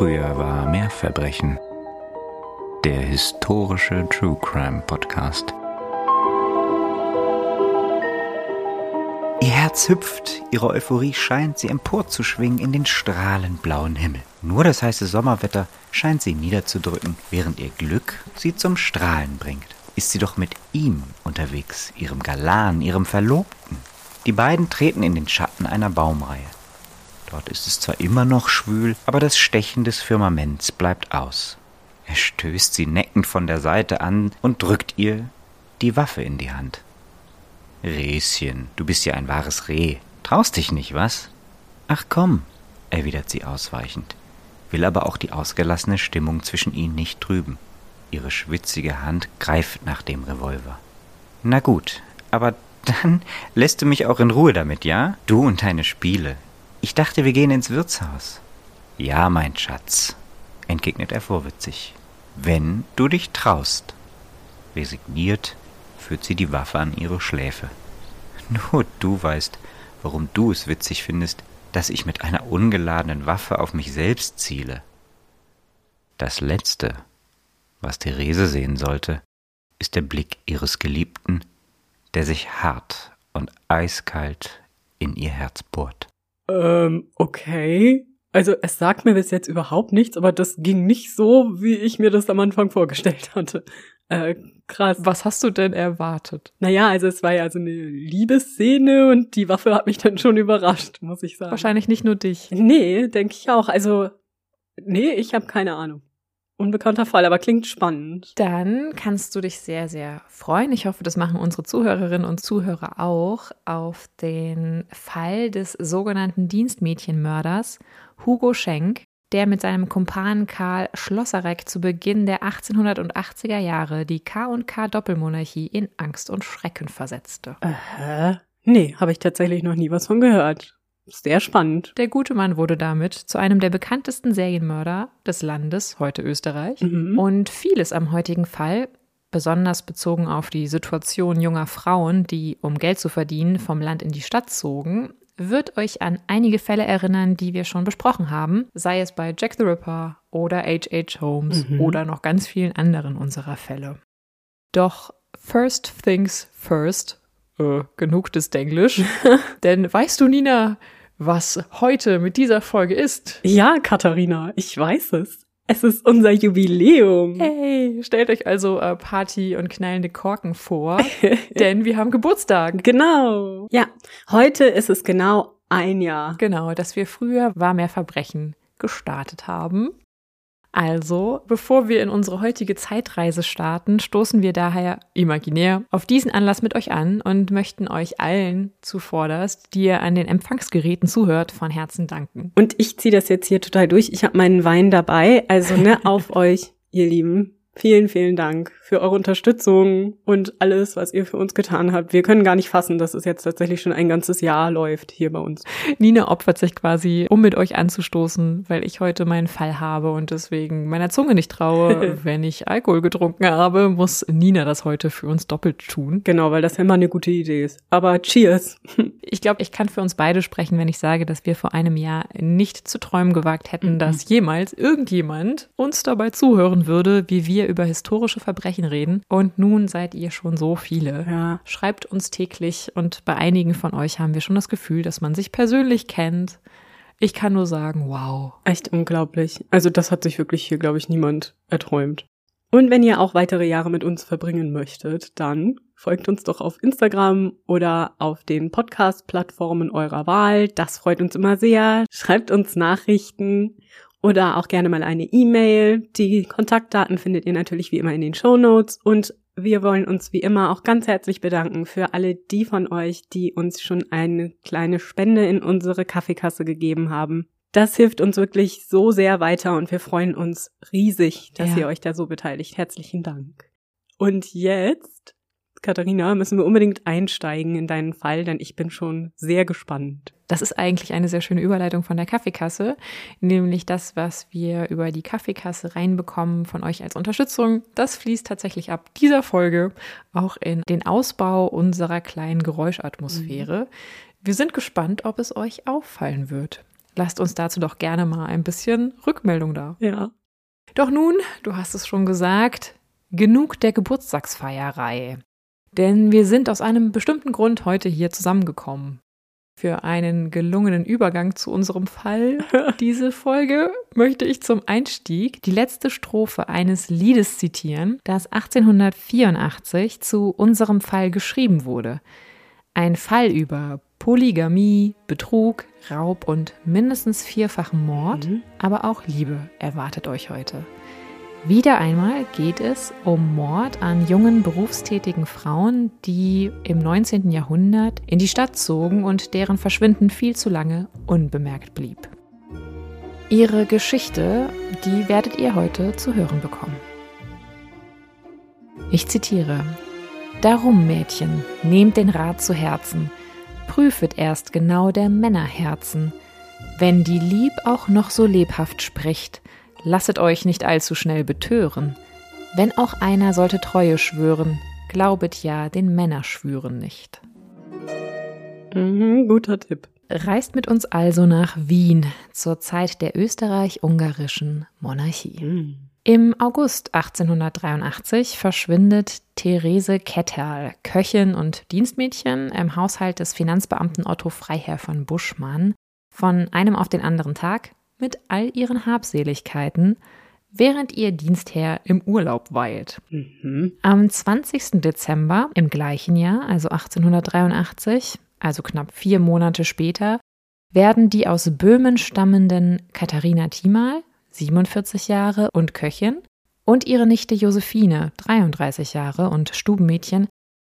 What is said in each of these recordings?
Früher war mehr Verbrechen. Der historische True Crime Podcast. Ihr Herz hüpft, ihre Euphorie scheint sie emporzuschwingen in den strahlend blauen Himmel. Nur das heiße Sommerwetter scheint sie niederzudrücken, während ihr Glück sie zum Strahlen bringt. Ist sie doch mit ihm unterwegs, ihrem Galan, ihrem Verlobten. Die beiden treten in den Schatten einer Baumreihe. Dort ist es zwar immer noch schwül, aber das Stechen des Firmaments bleibt aus. Er stößt sie neckend von der Seite an und drückt ihr die Waffe in die Hand. Rehschen, du bist ja ein wahres Reh. Traust dich nicht, was? Ach komm, erwidert sie ausweichend, will aber auch die ausgelassene Stimmung zwischen ihnen nicht trüben. Ihre schwitzige Hand greift nach dem Revolver. Na gut, aber dann lässt du mich auch in Ruhe damit, ja? Du und deine Spiele. Ich dachte, wir gehen ins Wirtshaus. Ja, mein Schatz, entgegnet er vorwitzig. Wenn du dich traust. Resigniert führt sie die Waffe an ihre Schläfe. Nur du weißt, warum du es witzig findest, dass ich mit einer ungeladenen Waffe auf mich selbst ziele. Das Letzte, was Therese sehen sollte, ist der Blick ihres Geliebten, der sich hart und eiskalt in ihr Herz bohrt. Ähm, okay. Also es sagt mir bis jetzt überhaupt nichts, aber das ging nicht so, wie ich mir das am Anfang vorgestellt hatte. Äh, krass. Was hast du denn erwartet? Naja, also es war ja so eine Liebesszene und die Waffe hat mich dann schon überrascht, muss ich sagen. Wahrscheinlich nicht nur dich. Nee, denke ich auch. Also, nee, ich habe keine Ahnung. Unbekannter Fall, aber klingt spannend. Dann kannst du dich sehr, sehr freuen. Ich hoffe, das machen unsere Zuhörerinnen und Zuhörer auch auf den Fall des sogenannten Dienstmädchenmörders Hugo Schenk, der mit seinem Kumpan Karl Schlosserek zu Beginn der 1880er Jahre die K&K Doppelmonarchie in Angst und Schrecken versetzte. Äh, nee, habe ich tatsächlich noch nie was von gehört. Sehr spannend. Der gute Mann wurde damit zu einem der bekanntesten Serienmörder des Landes, heute Österreich. Mhm. Und vieles am heutigen Fall, besonders bezogen auf die Situation junger Frauen, die, um Geld zu verdienen, vom Land in die Stadt zogen, wird euch an einige Fälle erinnern, die wir schon besprochen haben, sei es bei Jack the Ripper oder H.H. Holmes Mhm. oder noch ganz vielen anderen unserer Fälle. Doch first things first, äh, genug des Denglisch, denn weißt du, Nina, was heute mit dieser Folge ist? Ja, Katharina, ich weiß es. Es ist unser Jubiläum. Hey, stellt euch also äh, Party und knallende Korken vor, denn wir haben Geburtstag. Genau. Ja, heute ist es genau ein Jahr. Genau, dass wir früher war mehr Verbrechen gestartet haben. Also, bevor wir in unsere heutige Zeitreise starten, stoßen wir daher imaginär auf diesen Anlass mit euch an und möchten euch allen zuvorderst, die ihr an den Empfangsgeräten zuhört, von Herzen danken. Und ich ziehe das jetzt hier total durch. Ich habe meinen Wein dabei. Also, ne, auf euch, ihr Lieben. Vielen, vielen Dank für eure Unterstützung und alles, was ihr für uns getan habt. Wir können gar nicht fassen, dass es jetzt tatsächlich schon ein ganzes Jahr läuft hier bei uns. Nina opfert sich quasi, um mit euch anzustoßen, weil ich heute meinen Fall habe und deswegen meiner Zunge nicht traue. Wenn ich Alkohol getrunken habe, muss Nina das heute für uns doppelt tun. Genau, weil das ja immer eine gute Idee ist. Aber cheers. Ich glaube, ich kann für uns beide sprechen, wenn ich sage, dass wir vor einem Jahr nicht zu träumen gewagt hätten, Mhm. dass jemals irgendjemand uns dabei zuhören würde, wie wir über historische Verbrechen reden. Und nun seid ihr schon so viele. Ja. Schreibt uns täglich und bei einigen von euch haben wir schon das Gefühl, dass man sich persönlich kennt. Ich kann nur sagen, wow. Echt unglaublich. Also das hat sich wirklich hier, glaube ich, niemand erträumt. Und wenn ihr auch weitere Jahre mit uns verbringen möchtet, dann folgt uns doch auf Instagram oder auf den Podcast-Plattformen eurer Wahl. Das freut uns immer sehr. Schreibt uns Nachrichten oder auch gerne mal eine E-Mail. Die Kontaktdaten findet ihr natürlich wie immer in den Show Notes und wir wollen uns wie immer auch ganz herzlich bedanken für alle die von euch, die uns schon eine kleine Spende in unsere Kaffeekasse gegeben haben. Das hilft uns wirklich so sehr weiter und wir freuen uns riesig, dass Ja. ihr euch da so beteiligt. Herzlichen Dank. Und jetzt, Katharina, müssen wir unbedingt einsteigen in deinen Fall, denn ich bin schon sehr gespannt. Das ist eigentlich eine sehr schöne Überleitung von der Kaffeekasse, nämlich das, was wir über die Kaffeekasse reinbekommen von euch als Unterstützung. Das fließt tatsächlich ab dieser Folge auch in den Ausbau unserer kleinen Geräuschatmosphäre. Wir sind gespannt, ob es euch auffallen wird. Lasst uns dazu doch gerne mal ein bisschen Rückmeldung da. Ja. Doch nun, du hast es schon gesagt, genug der Geburtstagsfeierei. Denn wir sind aus einem bestimmten Grund heute hier zusammengekommen. Für einen gelungenen Übergang zu unserem Fall diese Folge möchte ich zum Einstieg die letzte Strophe eines Liedes zitieren, das 1884 zu unserem Fall geschrieben wurde. Ein Fall über Polygamie, Betrug, Raub und mindestens vierfachen Mord, mhm. aber auch Liebe erwartet euch heute. Wieder einmal geht es um Mord an jungen berufstätigen Frauen, die im 19. Jahrhundert in die Stadt zogen und deren Verschwinden viel zu lange unbemerkt blieb. Ihre Geschichte, die werdet ihr heute zu hören bekommen. Ich zitiere Darum, Mädchen, nehmt den Rat zu Herzen, prüfet erst genau der Männer Herzen. Wenn die Lieb auch noch so lebhaft spricht, lasset euch nicht allzu schnell betören. Wenn auch einer sollte Treue schwören, glaubet ja, den Männer schwüren nicht. Mhm, guter Tipp. Reist mit uns also nach Wien zur Zeit der österreich-ungarischen Monarchie. Mhm. Im August 1883 verschwindet Therese Ketterl, Köchin und Dienstmädchen im Haushalt des Finanzbeamten Otto Freiherr von Buschmann, von einem auf den anderen Tag mit all ihren Habseligkeiten, während ihr Dienstherr im Urlaub weilt. Mhm. Am 20. Dezember im gleichen Jahr, also 1883, also knapp vier Monate später, werden die aus Böhmen stammenden Katharina Thiemal, 47 Jahre und Köchin, und ihre Nichte Josephine, 33 Jahre und Stubenmädchen,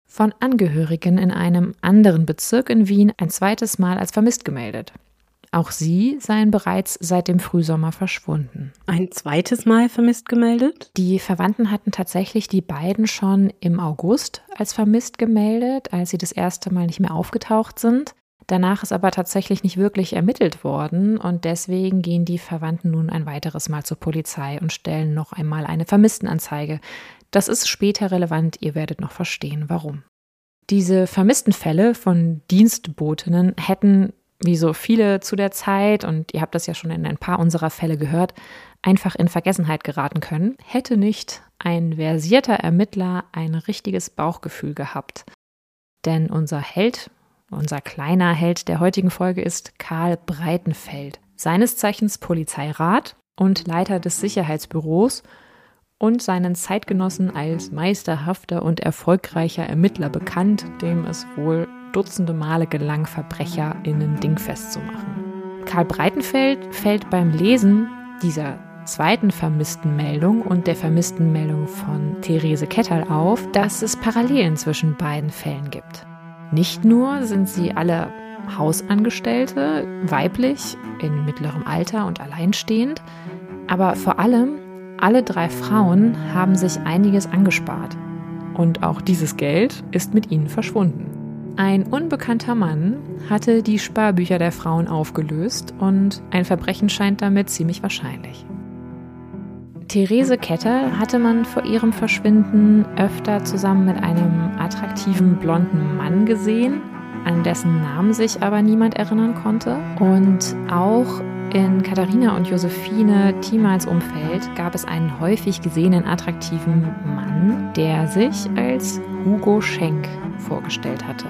von Angehörigen in einem anderen Bezirk in Wien ein zweites Mal als vermisst gemeldet. Auch sie seien bereits seit dem Frühsommer verschwunden. Ein zweites Mal vermisst gemeldet? Die Verwandten hatten tatsächlich die beiden schon im August als vermisst gemeldet, als sie das erste Mal nicht mehr aufgetaucht sind. Danach ist aber tatsächlich nicht wirklich ermittelt worden und deswegen gehen die Verwandten nun ein weiteres Mal zur Polizei und stellen noch einmal eine Vermisstenanzeige. Das ist später relevant, ihr werdet noch verstehen, warum. Diese vermissten Fälle von Dienstbotinnen hätten wie so viele zu der Zeit, und ihr habt das ja schon in ein paar unserer Fälle gehört, einfach in Vergessenheit geraten können, hätte nicht ein versierter Ermittler ein richtiges Bauchgefühl gehabt. Denn unser Held, unser kleiner Held der heutigen Folge ist Karl Breitenfeld, seines Zeichens Polizeirat und Leiter des Sicherheitsbüros und seinen Zeitgenossen als meisterhafter und erfolgreicher Ermittler bekannt, dem es wohl Dutzende Male gelang, VerbrecherInnen dingfest zu machen. Karl Breitenfeld fällt beim Lesen dieser zweiten vermissten Meldung und der vermissten Meldung von Therese Ketterl auf, dass es Parallelen zwischen beiden Fällen gibt. Nicht nur sind sie alle Hausangestellte, weiblich, in mittlerem Alter und alleinstehend, aber vor allem alle drei Frauen haben sich einiges angespart. Und auch dieses Geld ist mit ihnen verschwunden. Ein unbekannter Mann hatte die Sparbücher der Frauen aufgelöst und ein Verbrechen scheint damit ziemlich wahrscheinlich. Therese Ketter hatte man vor ihrem Verschwinden öfter zusammen mit einem attraktiven blonden Mann gesehen, an dessen Namen sich aber niemand erinnern konnte. Und auch in Katharina und Josephine Thiemals Umfeld gab es einen häufig gesehenen attraktiven Mann, der sich als Hugo Schenk vorgestellt hatte.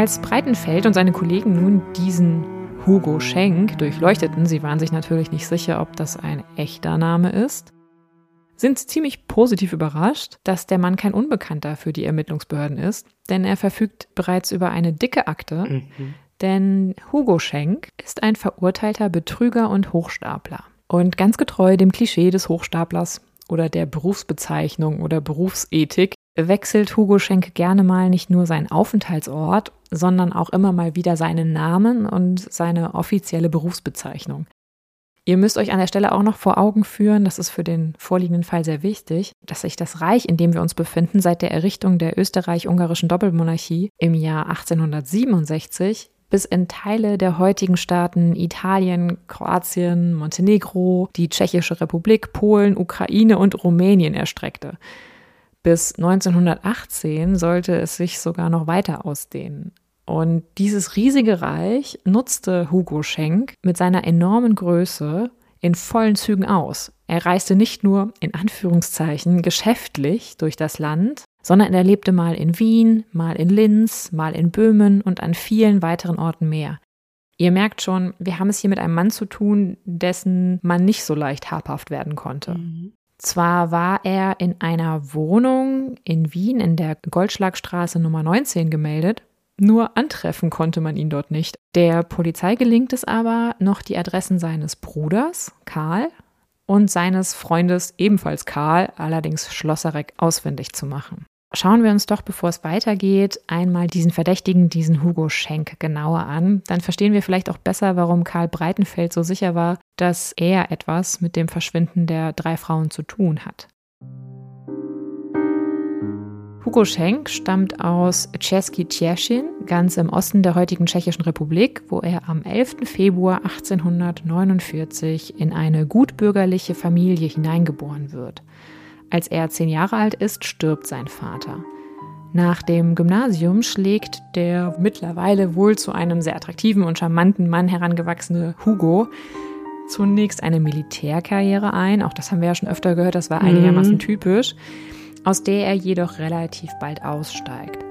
Als Breitenfeld und seine Kollegen nun diesen Hugo Schenk durchleuchteten, sie waren sich natürlich nicht sicher, ob das ein echter Name ist, sind ziemlich positiv überrascht, dass der Mann kein Unbekannter für die Ermittlungsbehörden ist, denn er verfügt bereits über eine dicke Akte, mhm. denn Hugo Schenk ist ein verurteilter Betrüger und Hochstapler. Und ganz getreu dem Klischee des Hochstaplers oder der Berufsbezeichnung oder Berufsethik wechselt Hugo Schenk gerne mal nicht nur seinen Aufenthaltsort, sondern auch immer mal wieder seinen Namen und seine offizielle Berufsbezeichnung. Ihr müsst euch an der Stelle auch noch vor Augen führen, das ist für den vorliegenden Fall sehr wichtig, dass sich das Reich, in dem wir uns befinden, seit der Errichtung der österreich-ungarischen Doppelmonarchie im Jahr 1867 bis in Teile der heutigen Staaten Italien, Kroatien, Montenegro, die Tschechische Republik, Polen, Ukraine und Rumänien erstreckte. Bis 1918 sollte es sich sogar noch weiter ausdehnen. Und dieses riesige Reich nutzte Hugo Schenk mit seiner enormen Größe in vollen Zügen aus. Er reiste nicht nur in Anführungszeichen geschäftlich durch das Land, sondern er lebte mal in Wien, mal in Linz, mal in Böhmen und an vielen weiteren Orten mehr. Ihr merkt schon, wir haben es hier mit einem Mann zu tun, dessen man nicht so leicht habhaft werden konnte. Mhm. Zwar war er in einer Wohnung in Wien in der Goldschlagstraße Nummer 19 gemeldet, nur antreffen konnte man ihn dort nicht. Der Polizei gelingt es aber, noch die Adressen seines Bruders, Karl, und seines Freundes, ebenfalls Karl, allerdings Schlosserek, ausfindig zu machen. Schauen wir uns doch, bevor es weitergeht, einmal diesen Verdächtigen, diesen Hugo Schenk, genauer an. Dann verstehen wir vielleicht auch besser, warum Karl Breitenfeld so sicher war, dass er etwas mit dem Verschwinden der drei Frauen zu tun hat. Hugo Schenk stammt aus Český Těšin, ganz im Osten der heutigen Tschechischen Republik, wo er am 11. Februar 1849 in eine gutbürgerliche Familie hineingeboren wird. Als er zehn Jahre alt ist, stirbt sein Vater. Nach dem Gymnasium schlägt der mittlerweile wohl zu einem sehr attraktiven und charmanten Mann herangewachsene Hugo zunächst eine Militärkarriere ein. Auch das haben wir ja schon öfter gehört, das war einigermaßen mhm. typisch, aus der er jedoch relativ bald aussteigt.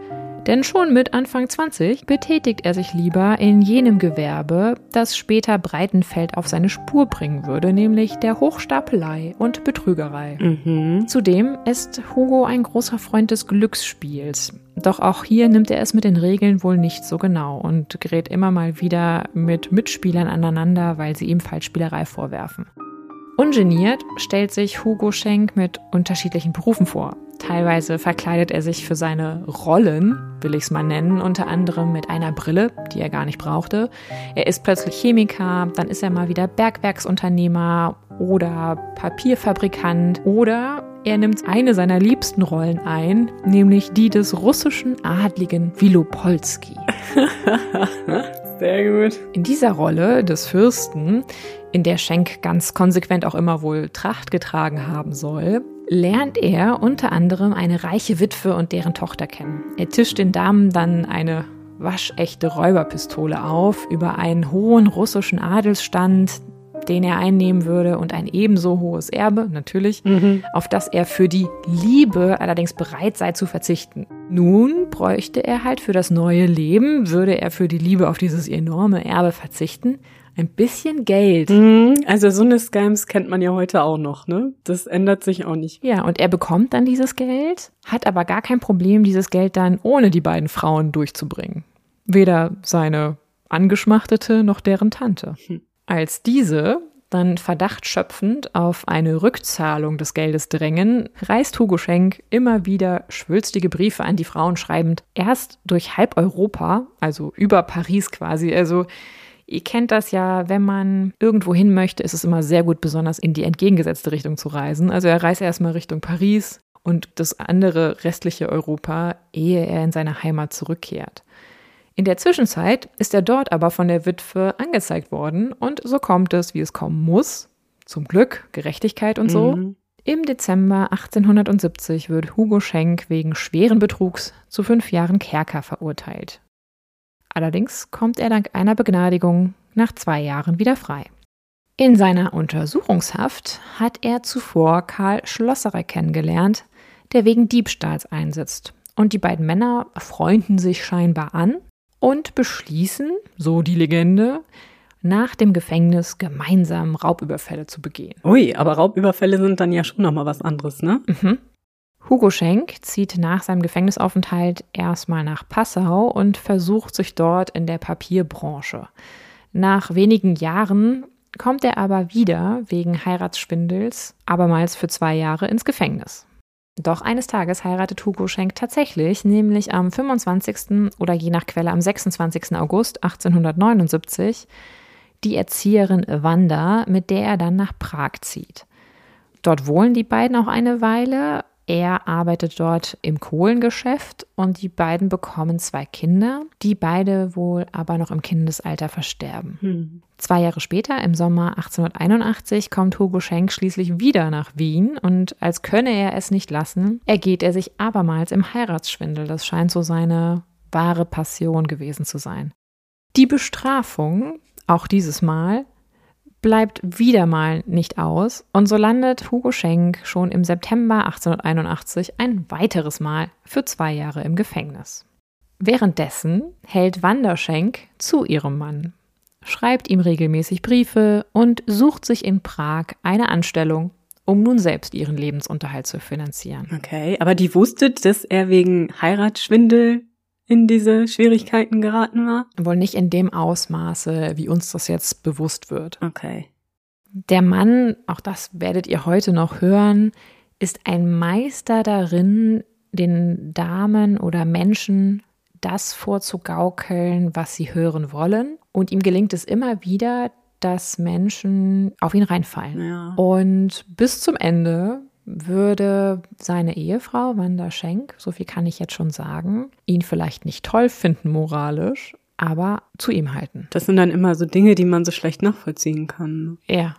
Denn schon mit Anfang 20 betätigt er sich lieber in jenem Gewerbe, das später Breitenfeld auf seine Spur bringen würde, nämlich der Hochstapelei und Betrügerei. Mhm. Zudem ist Hugo ein großer Freund des Glücksspiels. Doch auch hier nimmt er es mit den Regeln wohl nicht so genau und gerät immer mal wieder mit Mitspielern aneinander, weil sie ihm Falschspielerei vorwerfen. Ungeniert stellt sich Hugo Schenk mit unterschiedlichen Berufen vor. Teilweise verkleidet er sich für seine Rollen, will ich es mal nennen, unter anderem mit einer Brille, die er gar nicht brauchte. Er ist plötzlich Chemiker, dann ist er mal wieder Bergwerksunternehmer oder Papierfabrikant oder er nimmt eine seiner liebsten Rollen ein, nämlich die des russischen Adligen Wilopolski. Sehr gut. In dieser Rolle des Fürsten, in der Schenk ganz konsequent auch immer wohl Tracht getragen haben soll, lernt er unter anderem eine reiche Witwe und deren Tochter kennen. Er tischt den Damen dann eine waschechte Räuberpistole auf über einen hohen russischen Adelsstand, den er einnehmen würde und ein ebenso hohes Erbe, natürlich, mhm. auf das er für die Liebe allerdings bereit sei zu verzichten. Nun bräuchte er halt für das neue Leben, würde er für die Liebe auf dieses enorme Erbe verzichten, ein bisschen Geld. Mhm, also so eine Scams kennt man ja heute auch noch, ne? Das ändert sich auch nicht. Ja, und er bekommt dann dieses Geld, hat aber gar kein Problem, dieses Geld dann ohne die beiden Frauen durchzubringen. Weder seine Angeschmachtete noch deren Tante. Hm. Als diese dann Verdacht schöpfend auf eine Rückzahlung des Geldes drängen, reist Hugo Schenk immer wieder schwülstige Briefe an die Frauen schreibend, erst durch halb Europa, also über Paris quasi, also Ihr kennt das ja, wenn man irgendwo hin möchte, ist es immer sehr gut, besonders in die entgegengesetzte Richtung zu reisen. Also er reist erstmal Richtung Paris und das andere restliche Europa, ehe er in seine Heimat zurückkehrt. In der Zwischenzeit ist er dort aber von der Witwe angezeigt worden und so kommt es, wie es kommen muss. Zum Glück, Gerechtigkeit und so. Mhm. Im Dezember 1870 wird Hugo Schenk wegen schweren Betrugs zu fünf Jahren Kerker verurteilt. Allerdings kommt er dank einer Begnadigung nach zwei Jahren wieder frei. In seiner Untersuchungshaft hat er zuvor Karl Schlosserer kennengelernt, der wegen Diebstahls einsetzt. Und die beiden Männer freunden sich scheinbar an und beschließen, so die Legende, nach dem Gefängnis gemeinsam Raubüberfälle zu begehen. Ui, aber Raubüberfälle sind dann ja schon nochmal was anderes, ne? Mhm. Hugo Schenk zieht nach seinem Gefängnisaufenthalt erstmal nach Passau und versucht sich dort in der Papierbranche. Nach wenigen Jahren kommt er aber wieder wegen Heiratsschwindels, abermals für zwei Jahre ins Gefängnis. Doch eines Tages heiratet Hugo Schenk tatsächlich, nämlich am 25. oder je nach Quelle am 26. August 1879, die Erzieherin Wanda, mit der er dann nach Prag zieht. Dort wohnen die beiden auch eine Weile er arbeitet dort im Kohlengeschäft und die beiden bekommen zwei Kinder, die beide wohl aber noch im Kindesalter versterben. Hm. Zwei Jahre später, im Sommer 1881, kommt Hugo Schenk schließlich wieder nach Wien und als könne er es nicht lassen, ergeht er sich abermals im Heiratsschwindel. Das scheint so seine wahre Passion gewesen zu sein. Die Bestrafung, auch dieses Mal, bleibt wieder mal nicht aus und so landet Hugo Schenk schon im September 1881 ein weiteres Mal für zwei Jahre im Gefängnis. Währenddessen hält Wanda Schenk zu ihrem Mann, schreibt ihm regelmäßig Briefe und sucht sich in Prag eine Anstellung, um nun selbst ihren Lebensunterhalt zu finanzieren. Okay, aber die wusste, dass er wegen Heiratsschwindel in diese Schwierigkeiten geraten war? Wohl nicht in dem Ausmaße, wie uns das jetzt bewusst wird. Okay. Der Mann, auch das werdet ihr heute noch hören, ist ein Meister darin, den Damen oder Menschen das vorzugaukeln, was sie hören wollen. Und ihm gelingt es immer wieder, dass Menschen auf ihn reinfallen. Ja. Und bis zum Ende würde seine Ehefrau Wanda Schenk, so viel kann ich jetzt schon sagen, ihn vielleicht nicht toll finden moralisch, aber zu ihm halten. Das sind dann immer so Dinge, die man so schlecht nachvollziehen kann. Ja.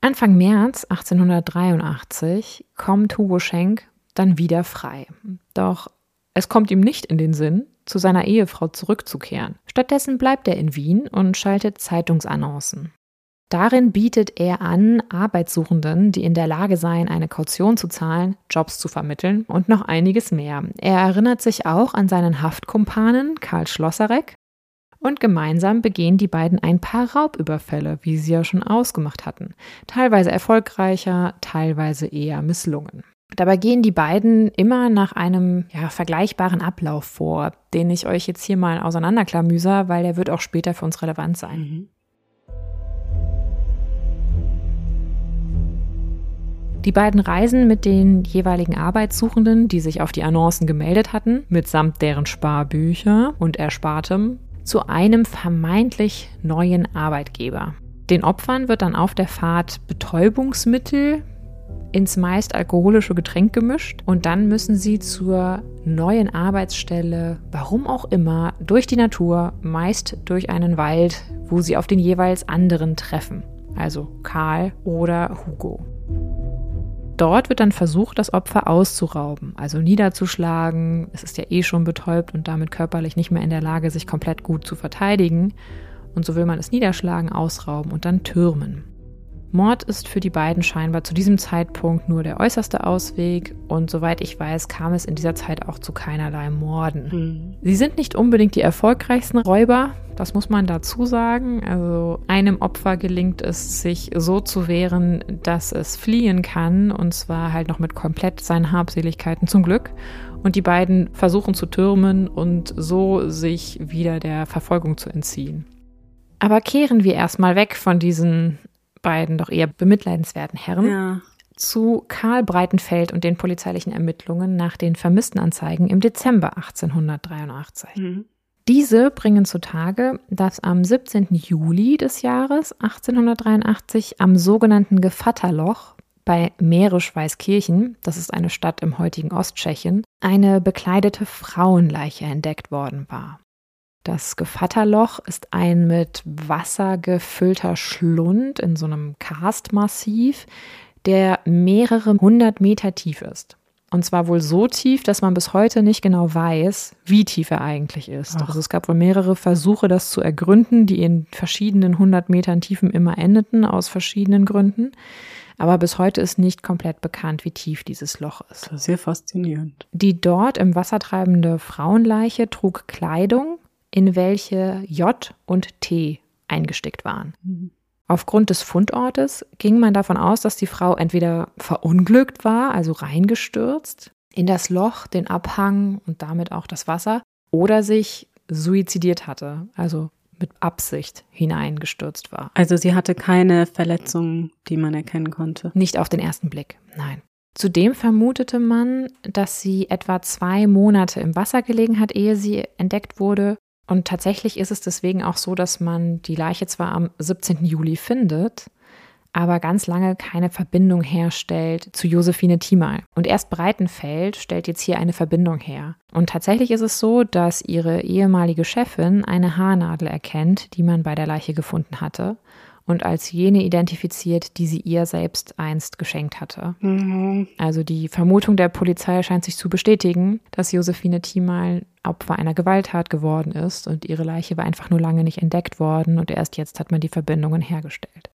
Anfang März 1883 kommt Hugo Schenk dann wieder frei. Doch es kommt ihm nicht in den Sinn, zu seiner Ehefrau zurückzukehren. Stattdessen bleibt er in Wien und schaltet Zeitungsannoncen. Darin bietet er an, Arbeitssuchenden, die in der Lage seien, eine Kaution zu zahlen, Jobs zu vermitteln und noch einiges mehr. Er erinnert sich auch an seinen Haftkumpanen Karl Schlosserek und gemeinsam begehen die beiden ein paar Raubüberfälle, wie sie ja schon ausgemacht hatten. Teilweise erfolgreicher, teilweise eher misslungen. Dabei gehen die beiden immer nach einem ja, vergleichbaren Ablauf vor, den ich euch jetzt hier mal auseinanderklamüser, weil der wird auch später für uns relevant sein. Mhm. Die beiden reisen mit den jeweiligen Arbeitssuchenden, die sich auf die Annoncen gemeldet hatten, mitsamt deren Sparbücher und Erspartem, zu einem vermeintlich neuen Arbeitgeber. Den Opfern wird dann auf der Fahrt Betäubungsmittel ins meist alkoholische Getränk gemischt und dann müssen sie zur neuen Arbeitsstelle, warum auch immer, durch die Natur, meist durch einen Wald, wo sie auf den jeweils anderen treffen, also Karl oder Hugo. Dort wird dann versucht, das Opfer auszurauben, also niederzuschlagen. Es ist ja eh schon betäubt und damit körperlich nicht mehr in der Lage, sich komplett gut zu verteidigen. Und so will man es niederschlagen, ausrauben und dann türmen. Mord ist für die beiden scheinbar zu diesem Zeitpunkt nur der äußerste Ausweg und soweit ich weiß, kam es in dieser Zeit auch zu keinerlei Morden. Mhm. Sie sind nicht unbedingt die erfolgreichsten Räuber, das muss man dazu sagen. Also einem Opfer gelingt es, sich so zu wehren, dass es fliehen kann und zwar halt noch mit komplett seinen Habseligkeiten zum Glück. Und die beiden versuchen zu türmen und so sich wieder der Verfolgung zu entziehen. Aber kehren wir erstmal weg von diesen beiden doch eher bemitleidenswerten Herren Ja. zu Karl Breitenfeld und den polizeilichen Ermittlungen nach den Vermisstenanzeigen im Dezember 1883. Mhm. Diese bringen zutage, dass am 17. Juli des Jahres 1883 am sogenannten Gevatterloch bei Mährisch-Weißkirchen, das ist eine Stadt im heutigen Osttschechien, eine bekleidete Frauenleiche entdeckt worden war. Das Gevatterloch ist ein mit Wasser gefüllter Schlund in so einem Karstmassiv, der mehrere hundert Meter tief ist. Und zwar wohl so tief, dass man bis heute nicht genau weiß, wie tief er eigentlich ist. Ach. Also es gab wohl mehrere Versuche, das zu ergründen, die in verschiedenen hundert Metern Tiefen immer endeten, aus verschiedenen Gründen. Aber bis heute ist nicht komplett bekannt, wie tief dieses Loch ist. Das ist sehr faszinierend. Die dort im Wasser treibende Frauenleiche trug Kleidung, in welche J und T eingestickt waren. Aufgrund des Fundortes ging man davon aus, dass die Frau entweder verunglückt war, also reingestürzt, in das Loch, den Abhang und damit auch das Wasser, oder sich suizidiert hatte, also mit Absicht hineingestürzt war. Also sie hatte keine Verletzungen, die man erkennen konnte. Nicht auf den ersten Blick, nein. Zudem vermutete man, dass sie etwa zwei Monate im Wasser gelegen hat, ehe sie entdeckt wurde. Und tatsächlich ist es deswegen auch so, dass man die Leiche zwar am 17. Juli findet, aber ganz lange keine Verbindung herstellt zu Josephine Thiemal. Und erst Breitenfeld stellt jetzt hier eine Verbindung her. Und tatsächlich ist es so, dass ihre ehemalige Chefin eine Haarnadel erkennt, die man bei der Leiche gefunden hatte. Und als jene identifiziert, die sie ihr selbst einst geschenkt hatte. Mhm. Also die Vermutung der Polizei scheint sich zu bestätigen, dass Josephine Thiemal Opfer einer Gewalttat geworden ist und ihre Leiche war einfach nur lange nicht entdeckt worden und erst jetzt hat man die Verbindungen hergestellt.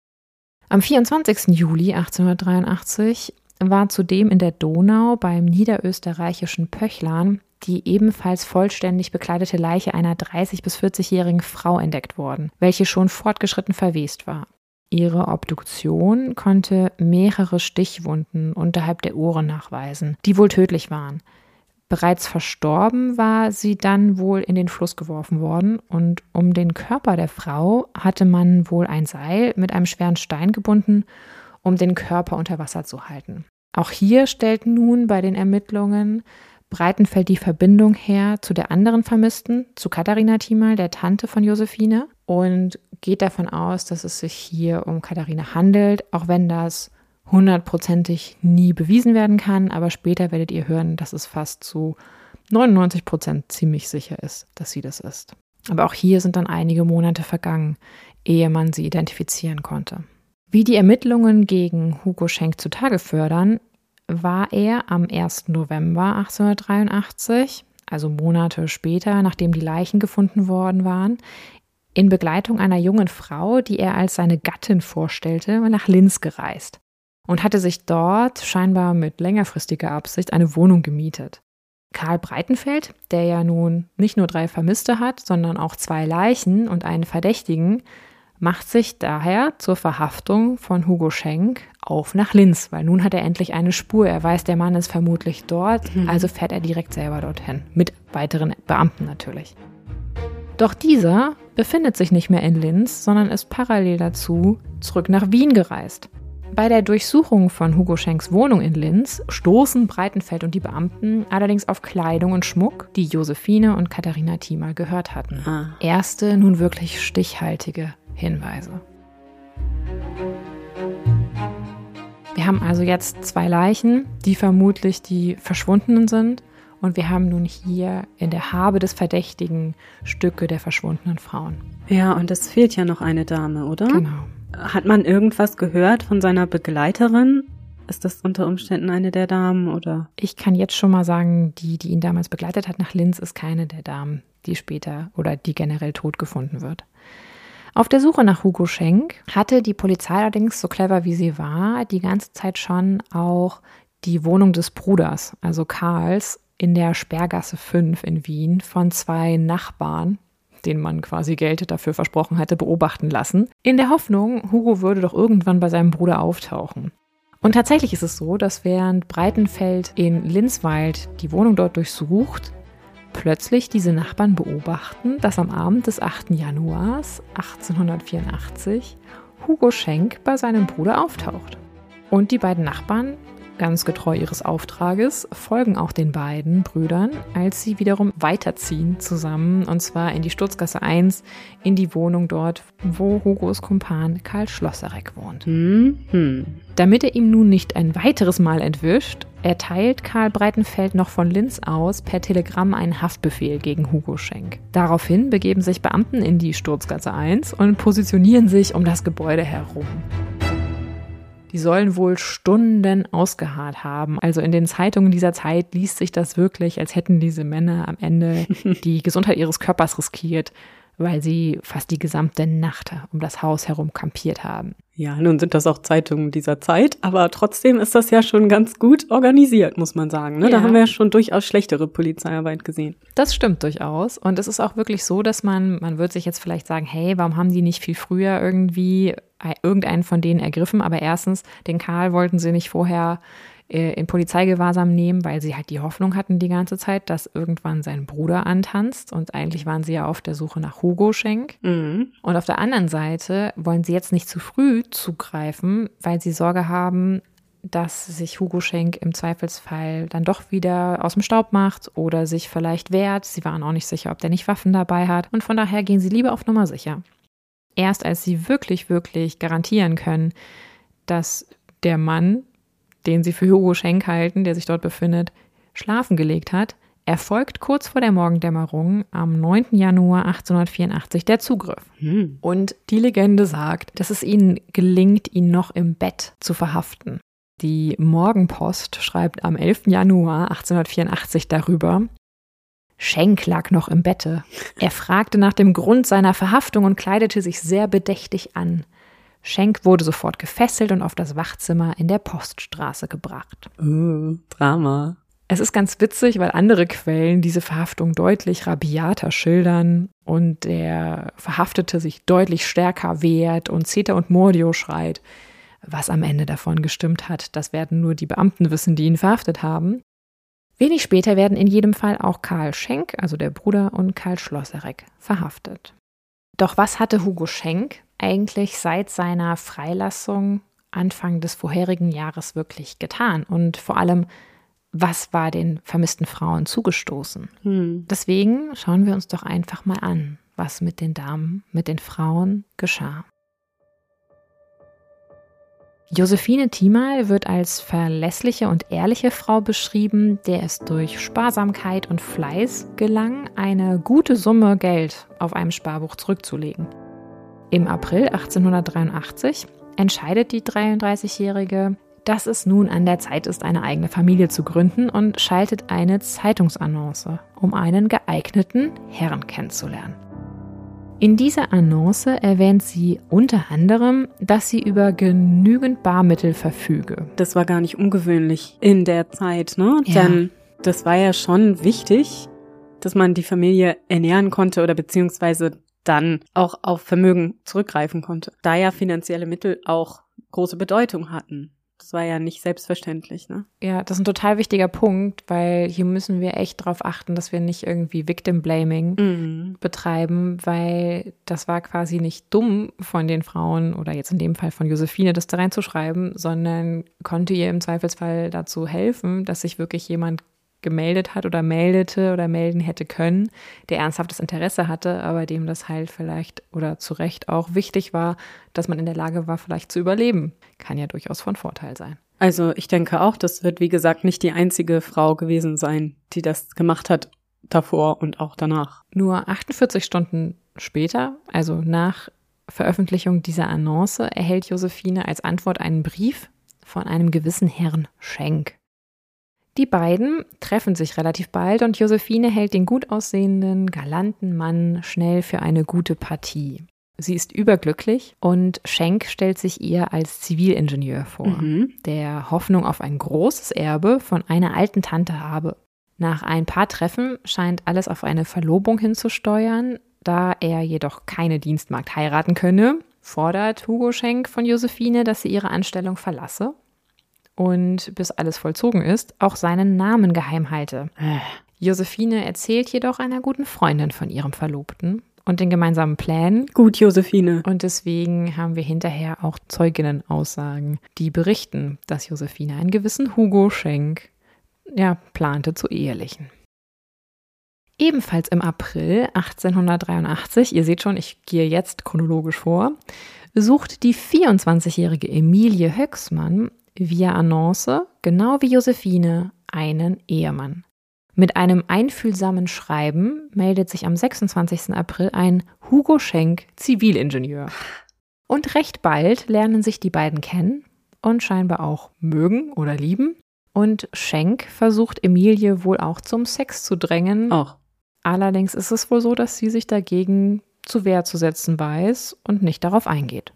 Am 24. Juli 1883 war zudem in der Donau beim niederösterreichischen Pöchlan die ebenfalls vollständig bekleidete Leiche einer 30- bis 40-jährigen Frau entdeckt worden, welche schon fortgeschritten verwest war. Ihre Obduktion konnte mehrere Stichwunden unterhalb der Ohren nachweisen, die wohl tödlich waren. Bereits verstorben war sie dann wohl in den Fluss geworfen worden und um den Körper der Frau hatte man wohl ein Seil mit einem schweren Stein gebunden um den Körper unter Wasser zu halten. Auch hier stellt nun bei den Ermittlungen Breitenfeld die Verbindung her zu der anderen Vermissten, zu Katharina Thiemal, der Tante von Josephine, und geht davon aus, dass es sich hier um Katharina handelt, auch wenn das hundertprozentig nie bewiesen werden kann. Aber später werdet ihr hören, dass es fast zu 99 Prozent ziemlich sicher ist, dass sie das ist. Aber auch hier sind dann einige Monate vergangen, ehe man sie identifizieren konnte. Wie die Ermittlungen gegen Hugo Schenk zutage fördern, war er am 1. November 1883, also Monate später, nachdem die Leichen gefunden worden waren, in Begleitung einer jungen Frau, die er als seine Gattin vorstellte, nach Linz gereist und hatte sich dort scheinbar mit längerfristiger Absicht eine Wohnung gemietet. Karl Breitenfeld, der ja nun nicht nur drei Vermisste hat, sondern auch zwei Leichen und einen Verdächtigen, macht sich daher zur Verhaftung von Hugo Schenk auf nach Linz, weil nun hat er endlich eine Spur. Er weiß, der Mann ist vermutlich dort, mhm. also fährt er direkt selber dorthin, mit weiteren Beamten natürlich. Doch dieser befindet sich nicht mehr in Linz, sondern ist parallel dazu zurück nach Wien gereist. Bei der Durchsuchung von Hugo Schenks Wohnung in Linz stoßen Breitenfeld und die Beamten allerdings auf Kleidung und Schmuck, die Josephine und Katharina Thiemer gehört hatten. Ah. Erste, nun wirklich stichhaltige Hinweise. Wir haben also jetzt zwei Leichen, die vermutlich die Verschwundenen sind. Und wir haben nun hier in der Habe des Verdächtigen Stücke der verschwundenen Frauen. Ja, und es fehlt ja noch eine Dame, oder? Genau. Hat man irgendwas gehört von seiner Begleiterin? Ist das unter Umständen eine der Damen oder? Ich kann jetzt schon mal sagen, die, die ihn damals begleitet hat nach Linz, ist keine der Damen, die später oder die generell tot gefunden wird. Auf der Suche nach Hugo Schenk hatte die Polizei allerdings, so clever wie sie war, die ganze Zeit schon auch die Wohnung des Bruders, also Karls, in der Sperrgasse 5 in Wien von zwei Nachbarn, denen man quasi Geld dafür versprochen hatte, beobachten lassen, in der Hoffnung, Hugo würde doch irgendwann bei seinem Bruder auftauchen. Und tatsächlich ist es so, dass während Breitenfeld in Linswald die Wohnung dort durchsucht, plötzlich diese Nachbarn beobachten, dass am Abend des 8. Januars 1884 Hugo Schenk bei seinem Bruder auftaucht. Und die beiden Nachbarn ganz getreu ihres Auftrages, folgen auch den beiden Brüdern, als sie wiederum weiterziehen zusammen, und zwar in die Sturzgasse 1, in die Wohnung dort, wo Hugos Kumpan Karl Schlosserek wohnt. Mhm. Damit er ihm nun nicht ein weiteres Mal entwischt, erteilt Karl Breitenfeld noch von Linz aus per Telegramm einen Haftbefehl gegen Hugo Schenk. Daraufhin begeben sich Beamten in die Sturzgasse 1 und positionieren sich um das Gebäude herum. Die sollen wohl Stunden ausgeharrt haben. Also in den Zeitungen dieser Zeit liest sich das wirklich, als hätten diese Männer am Ende die Gesundheit ihres Körpers riskiert, weil sie fast die gesamte Nacht um das Haus herum kampiert haben. Ja, nun sind das auch Zeitungen dieser Zeit, aber trotzdem ist das ja schon ganz gut organisiert, muss man sagen. Ne? Ja. Da haben wir ja schon durchaus schlechtere Polizeiarbeit gesehen. Das stimmt durchaus. Und es ist auch wirklich so, dass man, man wird sich jetzt vielleicht sagen, hey, warum haben die nicht viel früher irgendwie irgendeinen von denen ergriffen? Aber erstens, den Karl wollten sie nicht vorher äh, in Polizeigewahrsam nehmen, weil sie halt die Hoffnung hatten die ganze Zeit, dass irgendwann sein Bruder antanzt. Und eigentlich waren sie ja auf der Suche nach Hugo Schenk. Mhm. Und auf der anderen Seite wollen sie jetzt nicht zu früh zugreifen, weil sie Sorge haben, dass sich Hugo Schenk im Zweifelsfall dann doch wieder aus dem Staub macht oder sich vielleicht wehrt. Sie waren auch nicht sicher, ob der nicht Waffen dabei hat. Und von daher gehen sie lieber auf Nummer sicher. Erst als sie wirklich, wirklich garantieren können, dass der Mann den sie für Hugo Schenk halten, der sich dort befindet, schlafen gelegt hat, erfolgt kurz vor der Morgendämmerung am 9. Januar 1884 der Zugriff. Hm. Und die Legende sagt, dass es ihnen gelingt, ihn noch im Bett zu verhaften. Die Morgenpost schreibt am 11. Januar 1884 darüber, Schenk lag noch im Bette. Er fragte nach dem Grund seiner Verhaftung und kleidete sich sehr bedächtig an. Schenk wurde sofort gefesselt und auf das Wachzimmer in der Poststraße gebracht. Uh, Drama. Es ist ganz witzig, weil andere Quellen diese Verhaftung deutlich rabiater schildern und der Verhaftete sich deutlich stärker wehrt und Zeta und Mordio schreit. Was am Ende davon gestimmt hat, das werden nur die Beamten wissen, die ihn verhaftet haben. Wenig später werden in jedem Fall auch Karl Schenk, also der Bruder, und Karl Schlosserek verhaftet. Doch was hatte Hugo Schenk eigentlich seit seiner Freilassung Anfang des vorherigen Jahres wirklich getan? Und vor allem, was war den vermissten Frauen zugestoßen? Hm. Deswegen schauen wir uns doch einfach mal an, was mit den Damen, mit den Frauen geschah. Josephine Thiemal wird als verlässliche und ehrliche Frau beschrieben, der es durch Sparsamkeit und Fleiß gelang, eine gute Summe Geld auf einem Sparbuch zurückzulegen. Im April 1883 entscheidet die 33-Jährige, dass es nun an der Zeit ist, eine eigene Familie zu gründen und schaltet eine Zeitungsannonce, um einen geeigneten Herrn kennenzulernen. In dieser Annonce erwähnt sie unter anderem, dass sie über genügend Barmittel verfüge. Das war gar nicht ungewöhnlich in der Zeit, ne? Ja. Denn das war ja schon wichtig, dass man die Familie ernähren konnte oder beziehungsweise dann auch auf Vermögen zurückgreifen konnte. Da ja finanzielle Mittel auch große Bedeutung hatten. Das war ja nicht selbstverständlich, ne? Ja, das ist ein total wichtiger Punkt, weil hier müssen wir echt darauf achten, dass wir nicht irgendwie Victim Blaming Mhm. betreiben, weil das war quasi nicht dumm von den Frauen oder jetzt in dem Fall von Josephine, das da reinzuschreiben, sondern konnte ihr im Zweifelsfall dazu helfen, dass sich wirklich jemand gemeldet hat oder meldete oder melden hätte können, der ernsthaftes Interesse hatte, aber dem das halt vielleicht oder zu Recht auch wichtig war, dass man in der Lage war, vielleicht zu überleben. Kann ja durchaus von Vorteil sein. Also ich denke auch, das wird wie gesagt nicht die einzige Frau gewesen sein, die das gemacht hat davor und auch danach. Nur 48 Stunden später, also nach Veröffentlichung dieser Annonce, erhält Josephine als Antwort einen Brief von einem gewissen Herrn Schenk. Die beiden treffen sich relativ bald und Josephine hält den gut aussehenden, galanten Mann schnell für eine gute Partie. Sie ist überglücklich und Schenk stellt sich ihr als Zivilingenieur vor, Mhm. der Hoffnung auf ein großes Erbe von einer alten Tante habe. Nach ein paar Treffen scheint alles auf eine Verlobung hinzusteuern, da er jedoch keine Dienstmagd heiraten könne, fordert Hugo Schenk von Josephine, dass sie ihre Anstellung verlasse und bis alles vollzogen ist, auch seinen Namen geheim halte. Josephine erzählt jedoch einer guten Freundin von ihrem Verlobten und den gemeinsamen Plänen Gut, Josephine. und deswegen haben wir hinterher auch Zeuginnenaussagen, die berichten, dass Josephine einen gewissen Hugo Schenk ja, plante zu ehelichen. Ebenfalls im April 1883, ihr seht schon, ich gehe jetzt chronologisch vor, sucht die 24-jährige Emilie Höcksmann via Annonce, genau wie Josephine, einen Ehemann. Mit einem einfühlsamen Schreiben meldet sich am 26. April ein Hugo Schenk, Zivilingenieur. Und recht bald lernen sich die beiden kennen und scheinbar auch mögen oder lieben. Und Schenk versucht Emilie wohl auch zum Sex zu drängen. Auch. Allerdings ist es wohl so, dass sie sich dagegen zu Wehr zu setzen weiß und nicht darauf eingeht.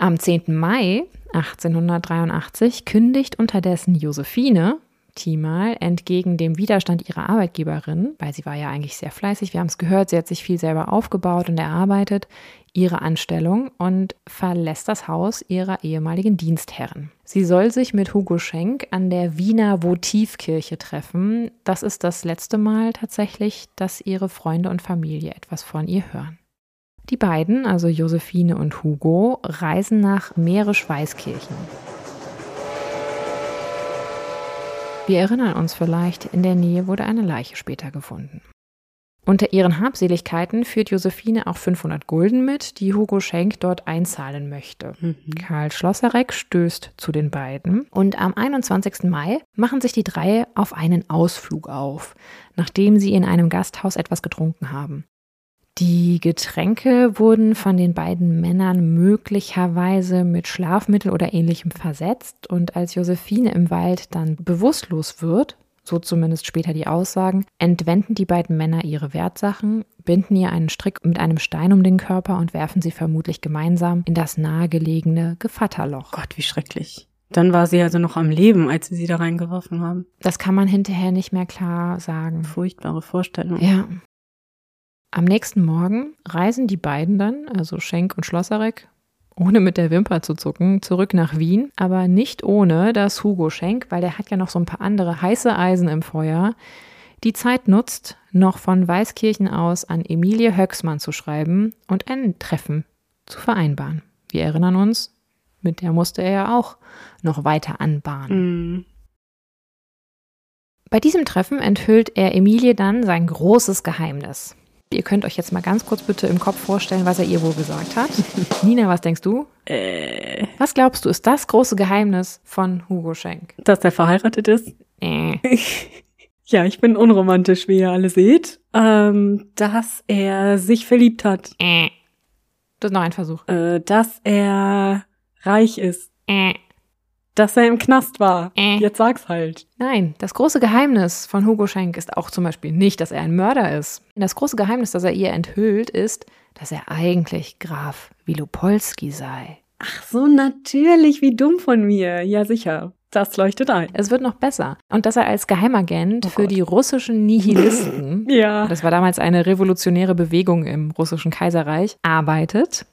Am 10. Mai 1883 kündigt unterdessen Josephine Thiemal entgegen dem Widerstand ihrer Arbeitgeberin, weil sie war ja eigentlich sehr fleißig, wir haben es gehört, sie hat sich viel selber aufgebaut und erarbeitet, ihre Anstellung und verlässt das Haus ihrer ehemaligen Dienstherren. Sie soll sich mit Hugo Schenk an der Wiener Votivkirche treffen. Das ist das letzte Mal tatsächlich, dass ihre Freunde und Familie etwas von ihr hören. Die beiden, also Josephine und Hugo, reisen nach Meere-Schweißkirchen. Wir erinnern uns vielleicht, in der Nähe wurde eine Leiche später gefunden. Unter ihren Habseligkeiten führt Josephine auch 500 Gulden mit, die Hugo Schenk dort einzahlen möchte. Mhm. Karl Schlosserek stößt zu den beiden und am 21. Mai machen sich die drei auf einen Ausflug auf, nachdem sie in einem Gasthaus etwas getrunken haben. Die Getränke wurden von den beiden Männern möglicherweise mit Schlafmittel oder ähnlichem versetzt und als Josephine im Wald dann bewusstlos wird, so zumindest später die Aussagen, entwenden die beiden Männer ihre Wertsachen, binden ihr einen Strick mit einem Stein um den Körper und werfen sie vermutlich gemeinsam in das nahegelegene Gevatterloch. Gott, wie schrecklich. Dann war sie also noch am Leben, als sie sie da reingeworfen haben. Das kann man hinterher nicht mehr klar sagen. Furchtbare Vorstellung. Ja. Am nächsten Morgen reisen die beiden dann, also Schenk und Schlosserek, ohne mit der Wimper zu zucken, zurück nach Wien, aber nicht ohne, dass Hugo Schenk, weil der hat ja noch so ein paar andere heiße Eisen im Feuer, die Zeit nutzt, noch von Weißkirchen aus an Emilie Höcksmann zu schreiben und ein Treffen zu vereinbaren. Wir erinnern uns, mit der musste er ja auch noch weiter anbahnen. Mhm. Bei diesem Treffen enthüllt er Emilie dann sein großes Geheimnis. Ihr könnt euch jetzt mal ganz kurz bitte im Kopf vorstellen, was er ihr wohl gesagt hat. Nina, was denkst du? Äh, Was glaubst du, ist das große Geheimnis von Hugo Schenk? dass er verheiratet ist? Äh. Ja, ich bin unromantisch, wie ihr alle seht. Ähm, dass er sich verliebt hat. Äh. Das ist noch ein Versuch. Äh, dass er reich ist. Äh. Dass er im Knast war. Äh. Jetzt sag's halt. Nein, das große Geheimnis von Hugo Schenk ist auch zum Beispiel nicht, dass er ein Mörder ist. Das große Geheimnis, das er ihr enthüllt, ist, dass er eigentlich Graf Wilopolski sei. Ach so, natürlich, wie dumm von mir. Ja, sicher. Das leuchtet ein. Es wird noch besser. Und dass er als Geheimagent Oh für Gott. die russischen Nihilisten, Ja. das war damals eine revolutionäre Bewegung im russischen Kaiserreich, arbeitet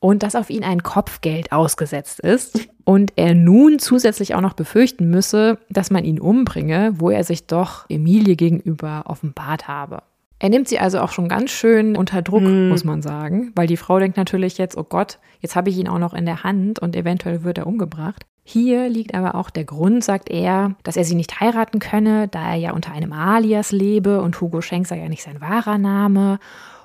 und dass auf ihn ein Kopfgeld ausgesetzt ist und er nun zusätzlich auch noch befürchten müsse, dass man ihn umbringe, wo er sich doch Emilie gegenüber offenbart habe. Er nimmt sie also auch schon ganz schön unter Druck, Hm. muss man sagen, weil die Frau denkt natürlich jetzt, oh Gott, jetzt habe ich ihn auch noch in der Hand und eventuell wird er umgebracht. Hier liegt aber auch der Grund, sagt er, dass er sie nicht heiraten könne, da er ja unter einem Alias lebe und Hugo Schenk sei ja nicht sein wahrer Name.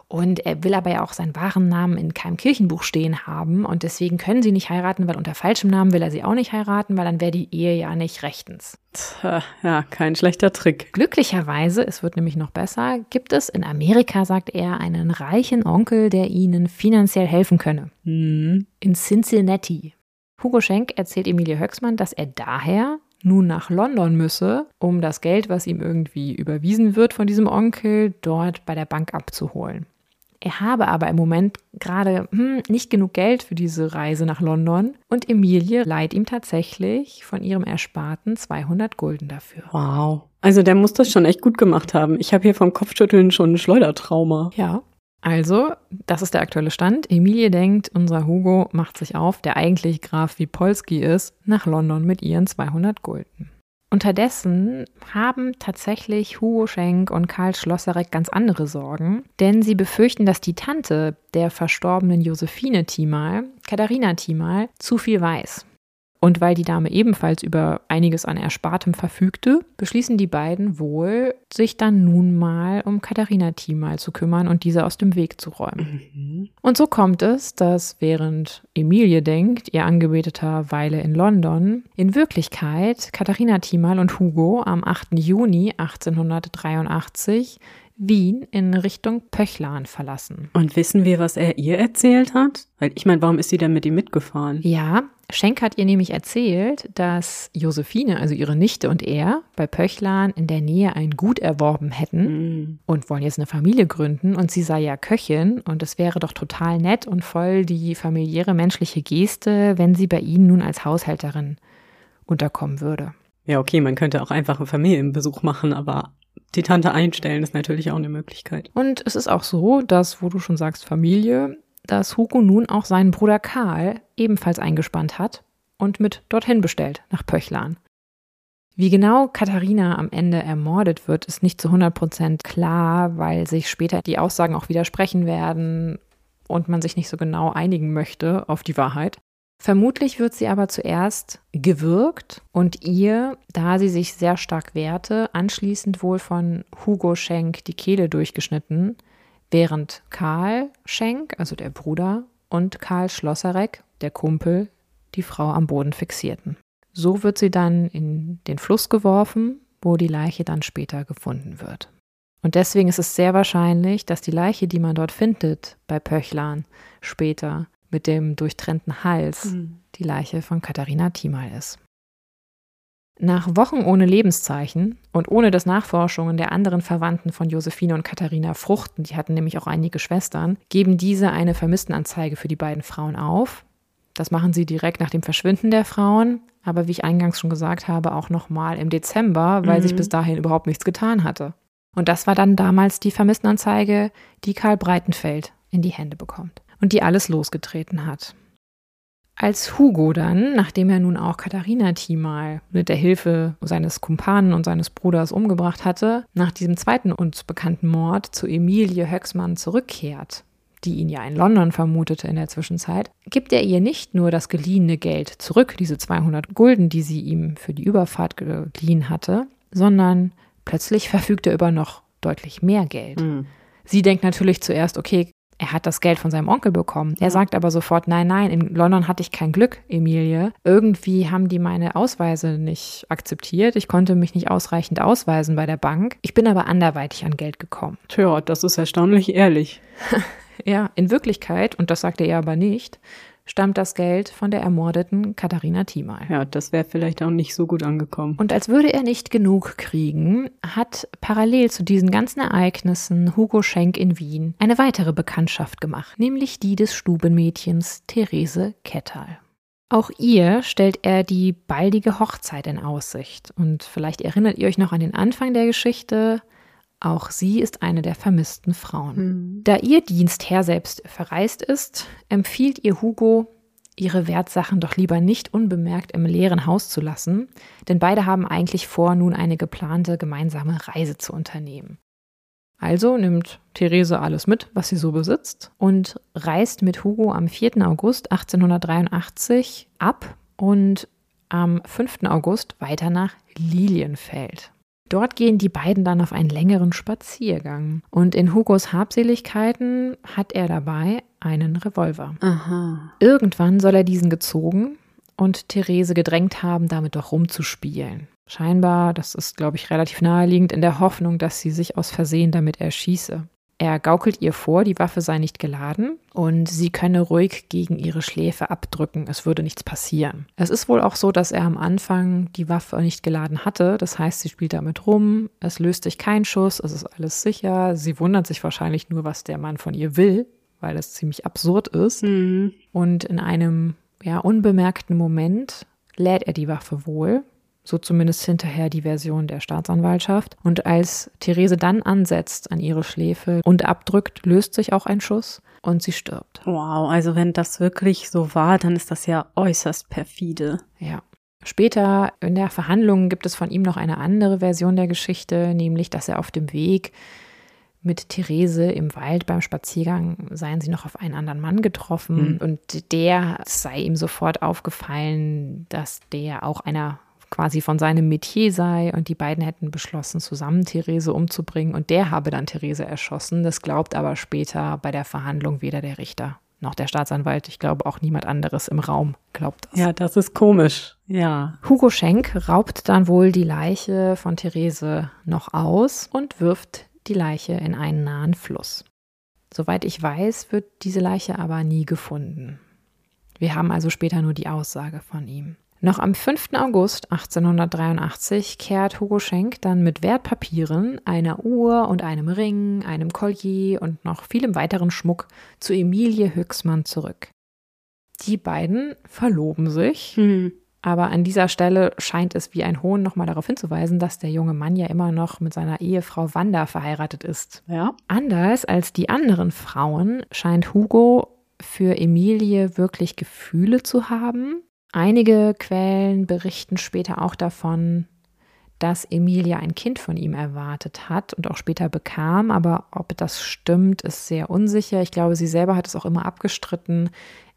Und er will aber ja auch seinen wahren Namen in keinem Kirchenbuch stehen haben. Und deswegen können sie nicht heiraten, weil unter falschem Namen will er sie auch nicht heiraten, weil dann wäre die Ehe ja nicht rechtens. Tja, ja, kein schlechter Trick. Glücklicherweise, es wird nämlich noch besser, gibt es in Amerika, sagt er, einen reichen Onkel, der ihnen finanziell helfen könne. Hm. In Cincinnati. Hugo Schenk erzählt Emilie Höcksmann, dass er daher nun nach London müsse, um das Geld, was ihm irgendwie überwiesen wird von diesem Onkel, dort bei der Bank abzuholen. Er habe aber im Moment gerade hm, nicht genug Geld für diese Reise nach London und Emilie leiht ihm tatsächlich von ihrem Ersparten 200 Gulden dafür. Wow. Also der muss das schon echt gut gemacht haben. Ich habe hier vom Kopfschütteln schon ein Schleudertrauma. Ja. Also, das ist der aktuelle Stand. Emilie denkt, unser Hugo macht sich auf, der eigentlich Graf Wipolski ist, nach London mit ihren 200 Gulden. Unterdessen haben tatsächlich Hugo Schenk und Karl Schlosserek ganz andere Sorgen, denn sie befürchten, dass die Tante der verstorbenen Josephine Thiemal, Katharina Thiemal, zu viel weiß. Und weil die Dame ebenfalls über einiges an Erspartem verfügte, beschließen die beiden wohl, sich dann nun mal um Katharina Thiemal zu kümmern und diese aus dem Weg zu räumen. Mhm. Und so kommt es, dass während Emilie denkt, ihr Angebeteter weile in London, in Wirklichkeit Katharina Thiemal und Hugo am 8. Juni 1883 Wien in Richtung Pöchlan verlassen. Und wissen wir, was er ihr erzählt hat? Weil ich meine, warum ist sie denn mit ihm mitgefahren? Ja, Schenk hat ihr nämlich erzählt, dass Josephine, also ihre Nichte und er, bei Pöchlan in der Nähe ein Gut erworben hätten Mhm. und wollen jetzt eine Familie gründen und sie sei ja Köchin und es wäre doch total nett und voll die familiäre menschliche Geste, wenn sie bei ihnen nun als Haushälterin unterkommen würde. Ja, okay, man könnte auch einfach einen Familienbesuch machen, aber die Tante einstellen ist natürlich auch eine Möglichkeit. Und es ist auch so, dass, wo du schon sagst Familie, dass Hugo nun auch seinen Bruder Karl ebenfalls eingespannt hat und mit dorthin bestellt, nach Pöchlan. Wie genau Katharina am Ende ermordet wird, ist nicht zu 100% klar, weil sich später die Aussagen auch widersprechen werden und man sich nicht so genau einigen möchte auf die Wahrheit. Vermutlich wird sie aber zuerst gewürgt und ihr, da sie sich sehr stark wehrte, anschließend wohl von Hugo Schenk die Kehle durchgeschnitten, während Karl Schenk, also der Bruder, und Karl Schlosserek, der Kumpel, die Frau am Boden fixierten. So wird sie dann in den Fluss geworfen, wo die Leiche dann später gefunden wird. Und deswegen ist es sehr wahrscheinlich, dass die Leiche, die man dort findet, bei Pöchlan später mit dem durchtrennten Hals, mhm. die Leiche von Katharina Thiemal ist. Nach Wochen ohne Lebenszeichen und ohne dass Nachforschungen der anderen Verwandten von Josephine und Katharina fruchten, die hatten nämlich auch einige Schwestern, geben diese eine Vermisstenanzeige für die beiden Frauen auf. Das machen sie direkt nach dem Verschwinden der Frauen, aber wie ich eingangs schon gesagt habe, auch nochmal im Dezember, weil mhm. sich bis dahin überhaupt nichts getan hatte. Und das war dann damals die Vermisstenanzeige, die Karl Breitenfeld in die Hände bekommt und die alles losgetreten hat. Als Hugo dann, nachdem er nun auch Katharina Thiemal mit der Hilfe seines Kumpanen und seines Bruders umgebracht hatte, nach diesem zweiten uns bekannten Mord zu Emilie Höcksmann zurückkehrt, die ihn ja in London vermutete in der Zwischenzeit, gibt er ihr nicht nur das geliehene Geld zurück, diese 200 Gulden, die sie ihm für die Überfahrt geliehen hatte, sondern plötzlich verfügt er über noch deutlich mehr Geld. Mhm. Sie denkt natürlich zuerst, okay, er hat das Geld von seinem Onkel bekommen. Er sagt aber sofort, nein, nein, in London hatte ich kein Glück, Emilie. Irgendwie haben die meine Ausweise nicht akzeptiert. Ich konnte mich nicht ausreichend ausweisen bei der Bank. Ich bin aber anderweitig an Geld gekommen. Tja, das ist erstaunlich ehrlich. ja, in Wirklichkeit, und das sagte er aber nicht, stammt das Geld von der ermordeten Katharina Thiemal. Ja, das wäre vielleicht auch nicht so gut angekommen. Und als würde er nicht genug kriegen, hat parallel zu diesen ganzen Ereignissen Hugo Schenk in Wien eine weitere Bekanntschaft gemacht, nämlich die des Stubenmädchens Therese Kettal. Auch ihr stellt er die baldige Hochzeit in Aussicht. Und vielleicht erinnert ihr euch noch an den Anfang der Geschichte. Auch sie ist eine der vermissten Frauen. Mhm. Da ihr Dienstherr selbst verreist ist, empfiehlt ihr Hugo, ihre Wertsachen doch lieber nicht unbemerkt im leeren Haus zu lassen, denn beide haben eigentlich vor, nun eine geplante gemeinsame Reise zu unternehmen. Also nimmt Therese alles mit, was sie so besitzt, und reist mit Hugo am 4. August 1883 ab und am 5. August weiter nach Lilienfeld. Dort gehen die beiden dann auf einen längeren Spaziergang. Und in Hugos Habseligkeiten hat er dabei einen Revolver. Aha. Irgendwann soll er diesen gezogen und Therese gedrängt haben, damit doch rumzuspielen. Scheinbar, das ist, glaube ich, relativ naheliegend, in der Hoffnung, dass sie sich aus Versehen damit erschieße. Er gaukelt ihr vor, die Waffe sei nicht geladen und sie könne ruhig gegen ihre Schläfe abdrücken, es würde nichts passieren. Es ist wohl auch so, dass er am Anfang die Waffe nicht geladen hatte, das heißt, sie spielt damit rum, es löst sich kein Schuss, es ist alles sicher, sie wundert sich wahrscheinlich nur, was der Mann von ihr will, weil es ziemlich absurd ist. Mhm. Und in einem ja, unbemerkten Moment lädt er die Waffe wohl, so zumindest hinterher die Version der Staatsanwaltschaft. Und als Therese dann ansetzt an ihre Schläfe und abdrückt, löst sich auch ein Schuss und sie stirbt. Wow, also wenn das wirklich so war, dann ist das ja äußerst perfide. Ja. Später in der Verhandlung gibt es von ihm noch eine andere Version der Geschichte, nämlich dass er auf dem Weg mit Therese im Wald beim Spaziergang seien sie noch auf einen anderen Mann getroffen mhm. und der sei ihm sofort aufgefallen, dass der auch einer quasi von seinem Metier sei und die beiden hätten beschlossen, zusammen Therese umzubringen und der habe dann Therese erschossen. Das glaubt aber später bei der Verhandlung weder der Richter noch der Staatsanwalt. Ich glaube auch niemand anderes im Raum glaubt das. Ja, das ist komisch. Ja. Hugo Schenk raubt dann wohl die Leiche von Therese noch aus und wirft die Leiche in einen nahen Fluss. Soweit ich weiß, wird diese Leiche aber nie gefunden. Wir haben also später nur die Aussage von ihm. Noch am 5. August 1883 kehrt Hugo Schenk dann mit Wertpapieren, einer Uhr und einem Ring, einem Collier und noch vielem weiteren Schmuck zu Emilie Höchsmann zurück. Die beiden verloben sich, mhm. aber an dieser Stelle scheint es wie ein Hohn nochmal darauf hinzuweisen, dass der junge Mann ja immer noch mit seiner Ehefrau Wanda verheiratet ist. Ja. Anders als die anderen Frauen scheint Hugo für Emilie wirklich Gefühle zu haben Einige Quellen berichten später auch davon, dass Emilia ein Kind von ihm erwartet hat und auch später bekam. Aber ob das stimmt, ist sehr unsicher. Ich glaube, sie selber hat es auch immer abgestritten.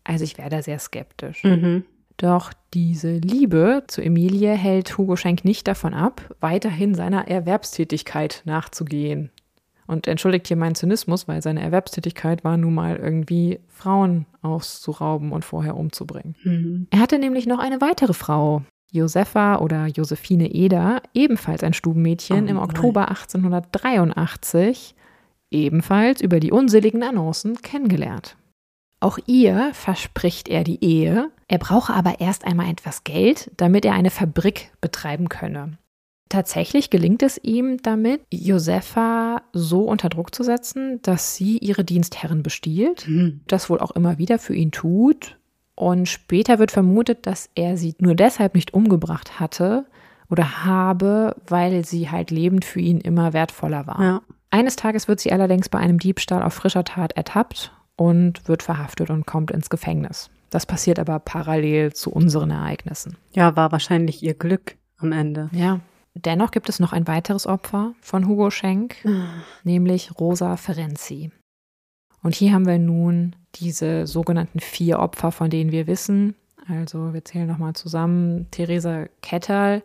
Also ich wäre da sehr skeptisch. Mhm. Doch diese Liebe zu Emilie hält Hugo Schenk nicht davon ab, weiterhin seiner Erwerbstätigkeit nachzugehen. Und entschuldigt hier meinen Zynismus, weil seine Erwerbstätigkeit war nun mal irgendwie Frauen auszurauben und vorher umzubringen. Mhm. Er hatte nämlich noch eine weitere Frau, Josefa oder Josephine Eder, ebenfalls ein Stubenmädchen Oh im nein. Oktober 1883, ebenfalls über die unseligen Annoncen kennengelernt. Auch ihr verspricht er die Ehe, er brauche aber erst einmal etwas Geld, damit er eine Fabrik betreiben könne. Tatsächlich gelingt es ihm damit, Josefa so unter Druck zu setzen, dass sie ihre Dienstherren bestiehlt Mhm. das wohl auch immer wieder für ihn tut. Und später wird vermutet, dass er sie nur deshalb nicht umgebracht hatte oder habe, weil sie halt lebend für ihn immer wertvoller war. Ja. Eines Tages wird sie allerdings bei einem Diebstahl auf frischer Tat ertappt und wird verhaftet und kommt ins Gefängnis. Das passiert aber parallel zu unseren Ereignissen. ja, war wahrscheinlich ihr Glück am Ende. Ja. Dennoch gibt es noch ein weiteres Opfer von Hugo Schenk, nämlich Rosa Ferenzi. Und hier haben wir nun diese sogenannten vier Opfer, von denen wir wissen. Also wir zählen nochmal zusammen. Theresa Ketterl,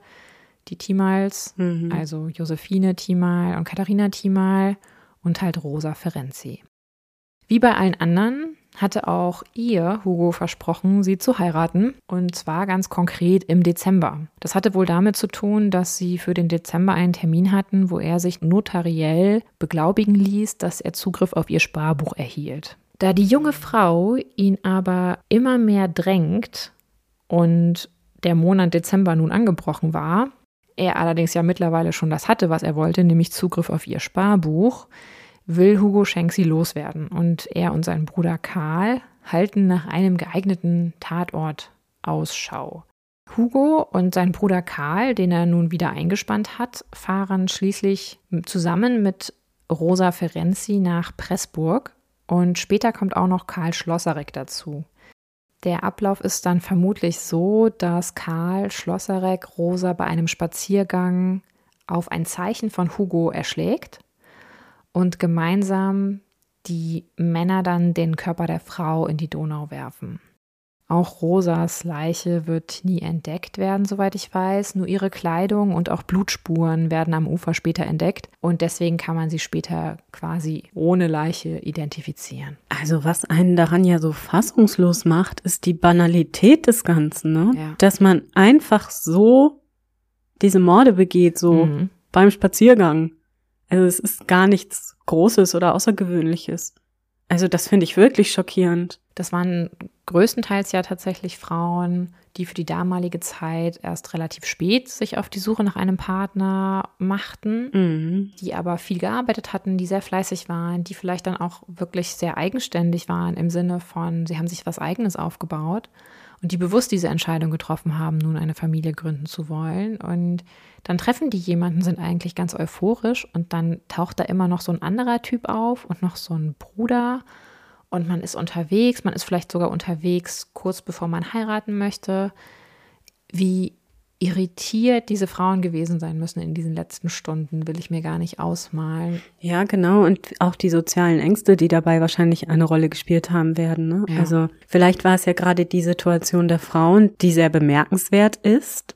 die Timals, Mhm. also Josephine Timal und Katharina Timal und halt Rosa Ferenzi. Wie bei allen anderen hatte auch ihr Hugo versprochen, sie zu heiraten. Und zwar ganz konkret im Dezember. Das hatte wohl damit zu tun, dass sie für den Dezember einen Termin hatten, wo er sich notariell beglaubigen ließ, dass er Zugriff auf ihr Sparbuch erhielt. Da die junge Frau ihn aber immer mehr drängt und der Monat Dezember nun angebrochen war, er allerdings ja mittlerweile schon das hatte, was er wollte, nämlich Zugriff auf ihr Sparbuch, will Hugo Schenk sie loswerden. Und er und sein Bruder Karl halten nach einem geeigneten Tatort Ausschau. Hugo und sein Bruder Karl, den er nun wieder eingespannt hat, fahren schließlich zusammen mit Rosa Ferenzi nach Pressburg und später kommt auch noch Karl Schlosserek dazu. Der Ablauf ist dann vermutlich so, dass Karl Schlosserek Rosa bei einem Spaziergang auf ein Zeichen von Hugo erschlägt und gemeinsam die Männer dann den Körper der Frau in die Donau werfen. Auch Rosas Leiche wird nie entdeckt werden, soweit ich weiß. Nur ihre Kleidung und auch Blutspuren werden am Ufer später entdeckt und deswegen kann man sie später quasi ohne Leiche identifizieren. Also was einen daran ja so fassungslos macht, ist die Banalität des Ganzen, ne? Ja. Dass man einfach so diese Morde begeht, so Mhm. beim Spaziergang. Also es ist gar nichts Großes oder Außergewöhnliches. Also das finde ich wirklich schockierend. Das waren größtenteils ja tatsächlich Frauen, die für die damalige Zeit erst relativ spät sich auf die Suche nach einem Partner machten, Mhm. die aber viel gearbeitet hatten, die sehr fleißig waren, die vielleicht dann auch wirklich sehr eigenständig waren im Sinne von, sie haben sich was eigenes aufgebaut und die bewusst diese Entscheidung getroffen haben, nun eine Familie gründen zu wollen. Und dann treffen die jemanden, sind eigentlich ganz euphorisch und dann taucht da immer noch so ein anderer Typ auf und noch so ein Bruder und man ist unterwegs, man ist vielleicht sogar unterwegs kurz bevor man heiraten möchte. Wie irritiert diese Frauen gewesen sein müssen in diesen letzten Stunden, will ich mir gar nicht ausmalen. Ja, genau. Und auch die sozialen Ängste, die dabei wahrscheinlich eine Rolle gespielt haben werden. Ne? Ja. Also vielleicht war es ja gerade die Situation der Frauen, die sehr bemerkenswert ist,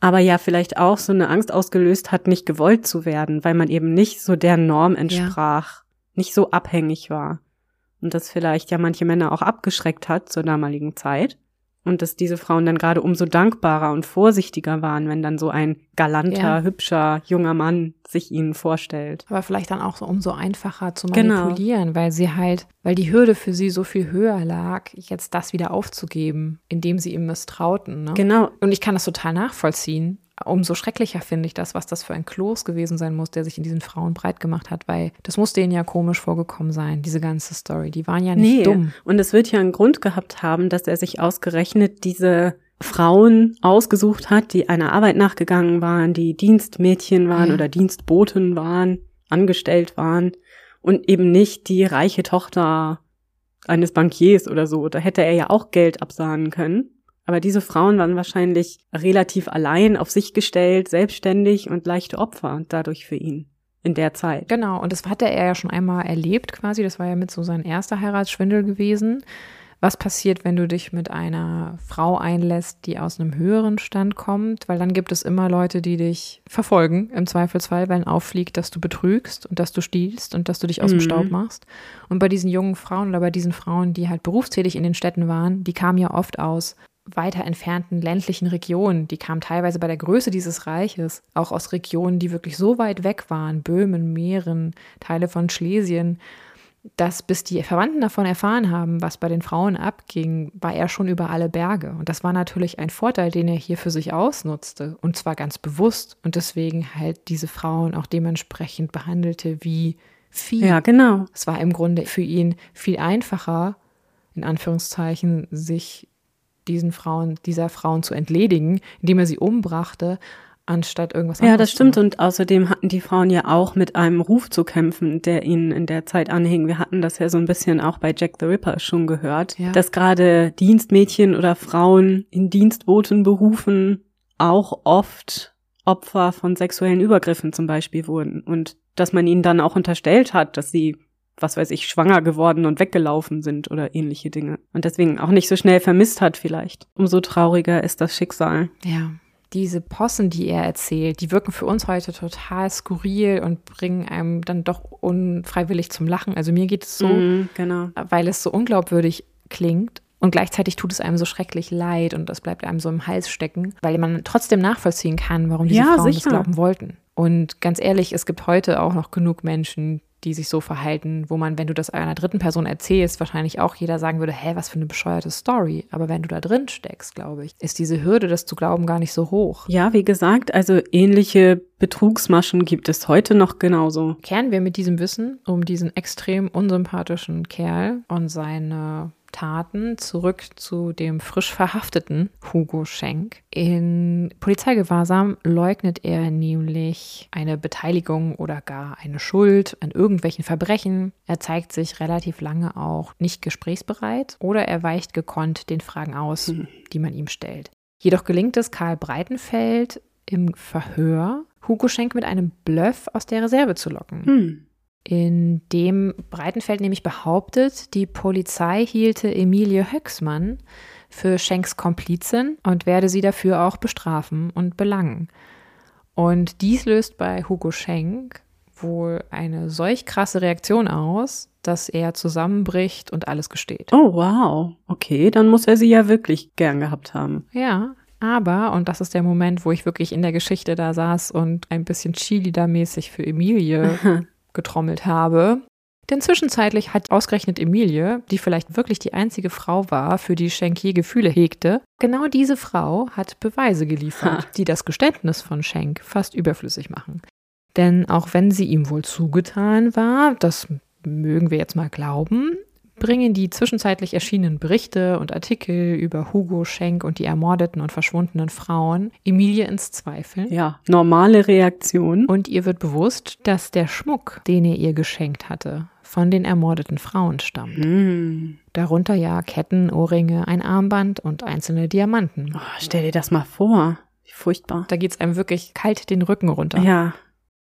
aber ja vielleicht auch so eine Angst ausgelöst hat, nicht gewollt zu werden, weil man eben nicht so der Norm entsprach, nicht so abhängig war. Und das vielleicht ja manche Männer auch abgeschreckt hat zur damaligen Zeit. Und dass diese Frauen dann gerade umso dankbarer und vorsichtiger waren, wenn dann so ein galanter, Ja. hübscher, junger Mann sich ihnen vorstellt. Aber vielleicht dann auch so umso einfacher zu Genau. manipulieren, weil sie halt, weil die Hürde für sie so viel höher lag, jetzt das wieder aufzugeben, indem sie ihm misstrauten. Ne? Genau. Und ich kann das total nachvollziehen. Umso schrecklicher finde ich das, was das für ein Kloß gewesen sein muss, der sich in diesen Frauen breit gemacht hat, weil das muss denen ja komisch vorgekommen sein, diese ganze Story. Die waren ja nicht Nee. dumm. Und es wird ja einen Grund gehabt haben, dass er sich ausgerechnet diese Frauen ausgesucht hat, die einer Arbeit nachgegangen waren, die Dienstmädchen waren Ja. oder Dienstboten waren, angestellt waren und eben nicht die reiche Tochter eines Bankiers oder so. Da hätte er ja auch Geld absahnen können. Aber diese Frauen waren wahrscheinlich relativ allein auf sich gestellt, selbstständig und leichte Opfer dadurch für ihn in der Zeit. Genau, und das hatte er ja schon einmal erlebt quasi. Das war ja mit so sein erster Heiratsschwindel gewesen. Was passiert, wenn du dich mit einer Frau einlässt, die aus einem höheren Stand kommt? Weil dann gibt es immer Leute, die dich verfolgen, im Zweifelsfall, wenn auffliegt, dass du betrügst und dass du stiehlst und dass du dich aus dem Mhm. Staub machst. Und bei diesen jungen Frauen oder bei diesen Frauen, die halt berufstätig in den Städten waren, die kamen ja oft aus weiter entfernten ländlichen Regionen. Die kamen teilweise bei der Größe dieses Reiches auch aus Regionen, die wirklich so weit weg waren, Böhmen, Mähren, Teile von Schlesien, dass bis die Verwandten davon erfahren haben, was bei den Frauen abging, war er schon über alle Berge. Und das war natürlich ein Vorteil, den er hier für sich ausnutzte. Und zwar ganz bewusst. Und deswegen halt diese Frauen auch dementsprechend behandelte wie Vieh. Ja, genau. Es war im Grunde für ihn viel einfacher, in Anführungszeichen, sich diesen Frauen, dieser Frauen zu entledigen, indem er sie umbrachte, anstatt irgendwas Ja, anderes das zu stimmt. Und außerdem hatten die Frauen ja auch mit einem Ruf zu kämpfen, der ihnen in der Zeit anhing. Wir hatten das ja so ein bisschen auch bei Jack the Ripper schon gehört, Ja. dass gerade Dienstmädchen oder Frauen in Dienstbotenberufen auch oft Opfer von sexuellen Übergriffen zum Beispiel wurden. Und dass man ihnen dann auch unterstellt hat, dass sie was weiß ich, schwanger geworden und weggelaufen sind oder ähnliche Dinge. Und deswegen auch nicht so schnell vermisst hat vielleicht. Umso trauriger ist das Schicksal. Ja. Diese Possen, die er erzählt, die wirken für uns heute total skurril und bringen einem dann doch unfreiwillig zum Lachen. Also mir geht es so, Mhm, genau. weil es so unglaubwürdig klingt und gleichzeitig tut es einem so schrecklich leid und das bleibt einem so im Hals stecken, weil man trotzdem nachvollziehen kann, warum diese Ja, Frauen sicher. das glauben wollten. Und ganz ehrlich, es gibt heute auch noch genug Menschen, die sich so verhalten, wo man, wenn du das einer dritten Person erzählst, wahrscheinlich auch jeder sagen würde, hä, was für eine bescheuerte Story. Aber wenn du da drin steckst, glaube ich, ist diese Hürde, das zu glauben, gar nicht so hoch. Ja, wie gesagt, also ähnliche Betrugsmaschen gibt es heute noch genauso. Kehren wir mit diesem Wissen um diesen extrem unsympathischen Kerl und seine Taten zurück zu dem frisch verhafteten Hugo Schenk. In Polizeigewahrsam leugnet er nämlich eine Beteiligung oder gar eine Schuld an irgendwelchen Verbrechen. Er zeigt sich relativ lange auch nicht gesprächsbereit oder er weicht gekonnt den Fragen aus, Hm. die man ihm stellt. Jedoch gelingt es Karl Breitenfeld im Verhör, Hugo Schenk mit einem Bluff aus der Reserve zu locken Hm. In dem Breitenfeld nämlich behauptet, die Polizei hielte Emilie Höcksmann für Schenks Komplizin und werde sie dafür auch bestrafen und belangen. Und dies löst bei Hugo Schenk wohl eine solch krasse Reaktion aus, dass er zusammenbricht und alles gesteht. Oh, wow. Okay, dann muss er sie ja wirklich gern gehabt haben. Ja, aber, und das ist der Moment, wo ich wirklich in der Geschichte da saß und ein bisschen Cheerleader-mäßig für Emilie getrommelt habe. Denn zwischenzeitlich hat ausgerechnet Emilie, die vielleicht wirklich die einzige Frau war, für die Schenk je Gefühle hegte, genau diese Frau hat Beweise geliefert, Ha. die das Geständnis von Schenk fast überflüssig machen. Denn auch wenn sie ihm wohl zugetan war, das mögen wir jetzt mal glauben, bringen die zwischenzeitlich erschienenen Berichte und Artikel über Hugo Schenk und die ermordeten und verschwundenen Frauen Emilie ins Zweifel. Ja, normale Reaktion. Und ihr wird bewusst, dass der Schmuck, den er ihr geschenkt hatte, von den ermordeten Frauen stammt. Hm. Darunter ja Ketten, Ohrringe, ein Armband und einzelne Diamanten. Oh, stell dir das mal vor. Wie furchtbar. Da geht es einem wirklich kalt den Rücken runter. Ja.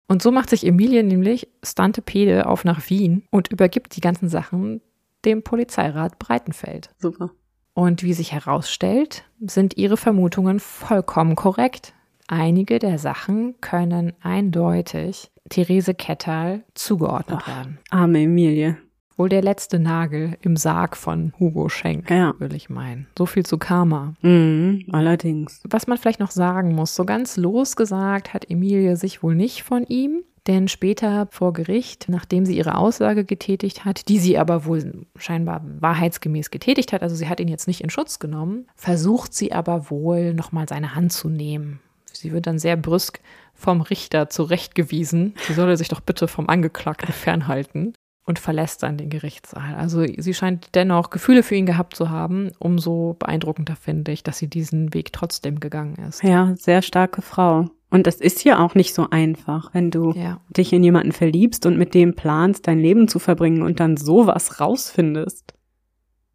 Und so macht sich Emilie nämlich Stantepede auf nach Wien und übergibt die ganzen Sachen dem Polizeirat Breitenfeld. Super. Und wie sich herausstellt, sind ihre Vermutungen vollkommen korrekt. Einige der Sachen können eindeutig Therese Kettal zugeordnet Ach. werden. Arme Emilie. Wohl der letzte Nagel im Sarg von Hugo Schenk, Ja. will ich meinen. So viel zu Karma. Mhm, allerdings. Was man vielleicht noch sagen muss, so ganz losgesagt hat Emilie sich wohl nicht von ihm, denn später vor Gericht, nachdem sie ihre Aussage getätigt hat, die sie aber wohl scheinbar wahrheitsgemäß getätigt hat, also sie hat ihn jetzt nicht in Schutz genommen, versucht sie aber wohl nochmal seine Hand zu nehmen. Sie wird dann sehr brüsk vom Richter zurechtgewiesen, sie solle sich doch bitte vom Angeklagten fernhalten und verlässt dann den Gerichtssaal. Also sie scheint dennoch Gefühle für ihn gehabt zu haben. Umso beeindruckender finde ich, dass sie diesen Weg trotzdem gegangen ist. Ja, sehr starke Frau. Und das ist ja auch nicht so einfach, wenn du Ja. dich in jemanden verliebst und mit dem planst, dein Leben zu verbringen und dann sowas rausfindest.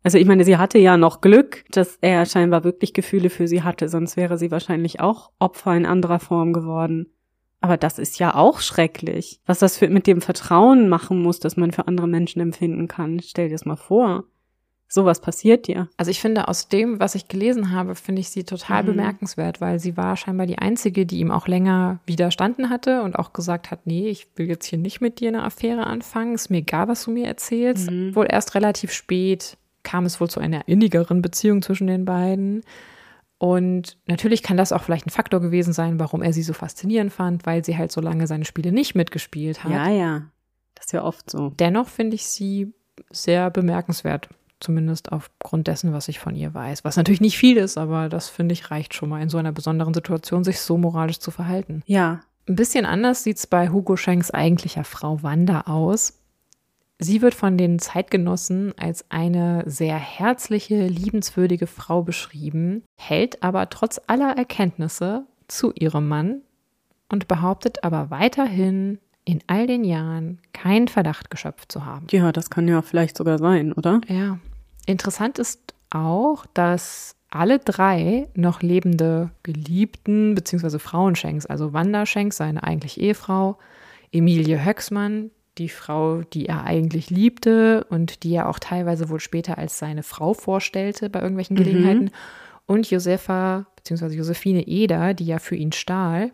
Also ich meine, sie hatte ja noch Glück, dass er scheinbar wirklich Gefühle für sie hatte, sonst wäre sie wahrscheinlich auch Opfer in anderer Form geworden. Aber das ist ja auch schrecklich. Was das für, mit dem Vertrauen machen muss, das man für andere Menschen empfinden kann. Stell dir das mal vor. Sowas passiert dir. Also ich finde, aus dem, was ich gelesen habe, finde ich sie total mhm. bemerkenswert, weil sie war scheinbar die Einzige, die ihm auch länger widerstanden hatte und auch gesagt hat, nee, ich will jetzt hier nicht mit dir eine Affäre anfangen, ist mir egal, was du mir erzählst. Mhm. Wohl erst relativ spät kam es wohl zu einer innigeren Beziehung zwischen den beiden. Und natürlich kann das auch vielleicht ein Faktor gewesen sein, warum er sie so faszinierend fand, weil sie halt so lange seine Spiele nicht mitgespielt hat. Ja, ja. Das ist ja oft so. Dennoch finde ich sie sehr bemerkenswert. Zumindest aufgrund dessen, was ich von ihr weiß. Was natürlich nicht viel ist, aber das finde ich reicht schon mal in so einer besonderen Situation, sich so moralisch zu verhalten. Ja. Ein bisschen anders sieht es bei Hugo Schenks eigentlicher Frau Wanda aus. Sie wird von den Zeitgenossen als eine sehr herzliche, liebenswürdige Frau beschrieben, hält aber trotz aller Erkenntnisse zu ihrem Mann und behauptet aber weiterhin in all den Jahren keinen Verdacht geschöpft zu haben. Ja, das kann ja vielleicht sogar sein, oder? Ja. Interessant ist auch, dass alle drei noch lebende Geliebten bzw. Frauenschenks, also Wanda Schenks, seine eigentlich Ehefrau, Emilie Höcksmann, die Frau, die er eigentlich liebte und die er auch teilweise wohl später als seine Frau vorstellte bei irgendwelchen mhm. Gelegenheiten. Mhm. Und Josefa bzw. Josephine Eder, die ja für ihn stahl.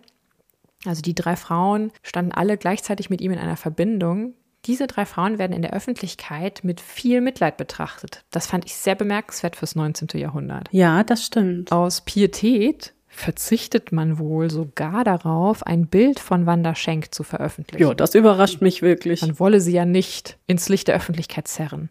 Also die drei Frauen standen alle gleichzeitig mit ihm in einer Verbindung. Diese drei Frauen werden in der Öffentlichkeit mit viel Mitleid betrachtet. Das fand ich sehr bemerkenswert fürs 19. Jahrhundert. Ja, das stimmt. Aus Pietät verzichtet man wohl sogar darauf, ein Bild von Wanda Schenk zu veröffentlichen. Ja, das überrascht mich wirklich. Man wolle sie ja nicht ins Licht der Öffentlichkeit zerren.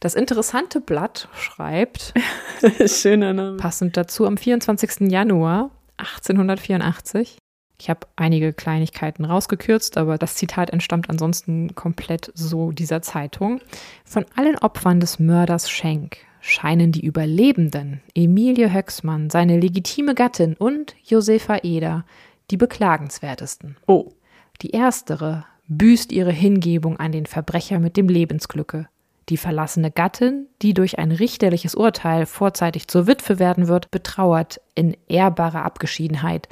Das interessante Blatt schreibt, schöner Name, passend dazu am 24. Januar 1884. Ich habe einige Kleinigkeiten rausgekürzt, aber das Zitat entstammt ansonsten komplett so dieser Zeitung. Von allen Opfern des Mörders Schenk scheinen die Überlebenden, Emilie Höcksmann, seine legitime Gattin und Josefa Eder, die beklagenswertesten. Oh. Die erstere büßt ihre Hingebung an den Verbrecher mit dem Lebensglücke. Die verlassene Gattin, die durch ein richterliches Urteil vorzeitig zur Witwe werden wird, betrauert in ehrbarer Abgeschiedenheit.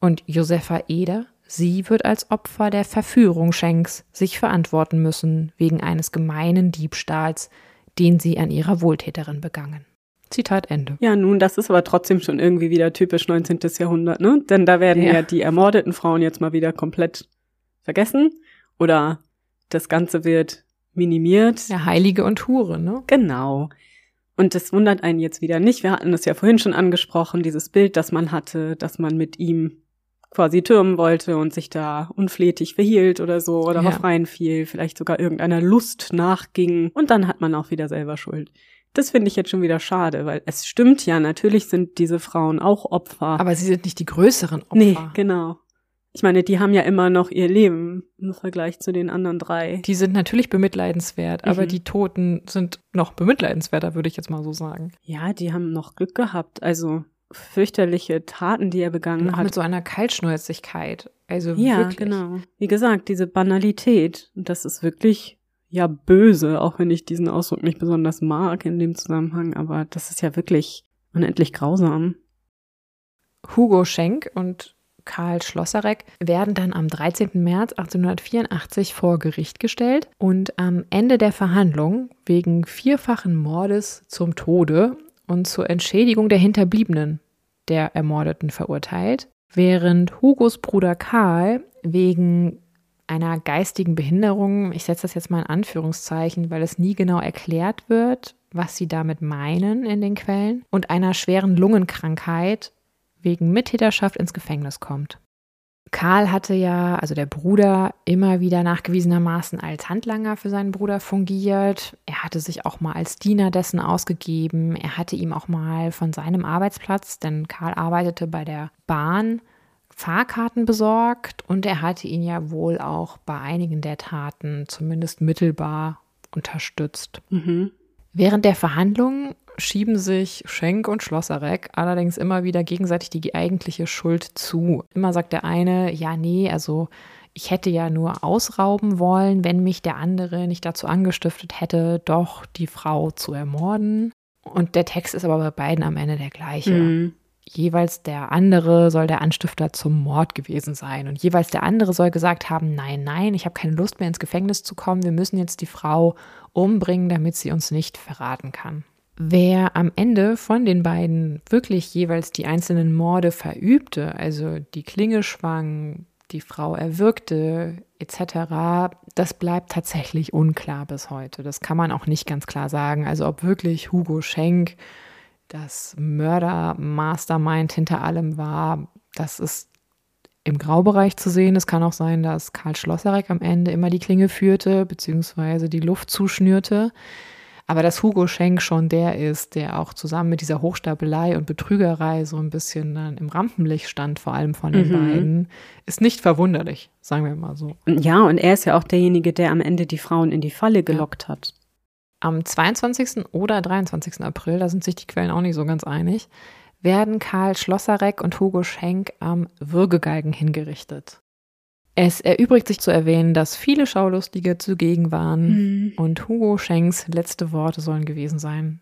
Und Josefa Eder, sie wird als Opfer der Verführung Schenks sich verantworten müssen wegen eines gemeinen Diebstahls, den sie an ihrer Wohltäterin begangen. Zitat Ende. Ja, nun, das ist aber trotzdem schon irgendwie wieder typisch 19. Jahrhundert, ne? Denn da werden ja, ja die ermordeten Frauen jetzt mal wieder komplett vergessen oder das Ganze wird minimiert. Ja, Heilige und Hure, ne? Genau. Und das wundert einen jetzt wieder nicht. Wir hatten es ja vorhin schon angesprochen, dieses Bild, das man hatte, dass man mit ihm quasi türmen wollte und sich da unflätig verhielt oder so oder ja. auf fiel, vielleicht sogar irgendeiner Lust nachging und dann hat man auch wieder selber Schuld. Das finde ich jetzt schon wieder schade, weil es stimmt ja, natürlich sind diese Frauen auch Opfer. Aber sie sind nicht die größeren Opfer. Nee, genau. Ich meine, die haben ja immer noch ihr Leben im Vergleich zu den anderen drei. Die sind natürlich bemitleidenswert, mhm. aber die Toten sind noch bemitleidenswerter, würde ich jetzt mal so sagen. Ja, die haben noch Glück gehabt. Also fürchterliche Taten, die er begangen und hat. Mit so einer Kaltschnäuzigkeit. Also ja, wirklich. genau. Wie gesagt, diese Banalität. Das ist wirklich ja böse, auch wenn ich diesen Ausdruck nicht besonders mag in dem Zusammenhang. Aber das ist ja wirklich unendlich grausam. Hugo Schenk und Karl Schlosserek werden dann am 13. März 1884 vor Gericht gestellt und am Ende der Verhandlung wegen vierfachen Mordes zum Tode und zur Entschädigung der Hinterbliebenen der Ermordeten verurteilt, während Hugos Bruder Karl wegen einer geistigen Behinderung, ich setze das jetzt mal in Anführungszeichen, weil es nie genau erklärt wird, was sie damit meinen in den Quellen, und einer schweren Lungenkrankheit wegen Mittäterschaft ins Gefängnis kommt. Karl hatte ja, also der Bruder, immer wieder nachgewiesenermaßen als Handlanger für seinen Bruder fungiert. Er hatte sich auch mal als Diener dessen ausgegeben. Er hatte ihm auch mal von seinem Arbeitsplatz, denn Karl arbeitete bei der Bahn, Fahrkarten besorgt und er hatte ihn ja wohl auch bei einigen der Taten zumindest mittelbar unterstützt. Mhm. Während der Verhandlungen schieben sich Schenk und Schlosserek allerdings immer wieder gegenseitig die eigentliche Schuld zu. Immer sagt der eine, ja, nee, also ich hätte ja nur ausrauben wollen, wenn mich der andere nicht dazu angestiftet hätte, doch die Frau zu ermorden. Und der Text ist aber bei beiden am Ende der gleiche. Mhm. Jeweils der andere soll der Anstifter zum Mord gewesen sein. Und jeweils der andere soll gesagt haben, nein, nein, ich habe keine Lust mehr ins Gefängnis zu kommen. Wir müssen jetzt die Frau umbringen, damit sie uns nicht verraten kann. Wer am Ende von den beiden wirklich jeweils die einzelnen Morde verübte, also die Klinge schwang, die Frau erwürgte etc., das bleibt tatsächlich unklar bis heute. Das kann man auch nicht ganz klar sagen. Also ob wirklich Hugo Schenk das Mörder-Mastermind hinter allem war, das ist im Graubereich zu sehen. Es kann auch sein, dass Karl Schlosserek am Ende immer die Klinge führte, beziehungsweise die Luft zuschnürte. Aber dass Hugo Schenk schon der ist, der auch zusammen mit dieser Hochstapelei und Betrügerei so ein bisschen dann im Rampenlicht stand, vor allem von den Mhm. beiden, ist nicht verwunderlich, sagen wir mal so. Ja, und er ist ja auch derjenige, der am Ende die Frauen in die Falle gelockt hat. Am 22. oder 23. April, da sind sich die Quellen auch nicht so ganz einig, werden Karl Schlosserek und Hugo Schenk am Würgegalgen hingerichtet. Es erübrigt sich zu erwähnen, dass viele Schaulustige zugegen waren und Hugo Schenks letzte Worte sollen gewesen sein.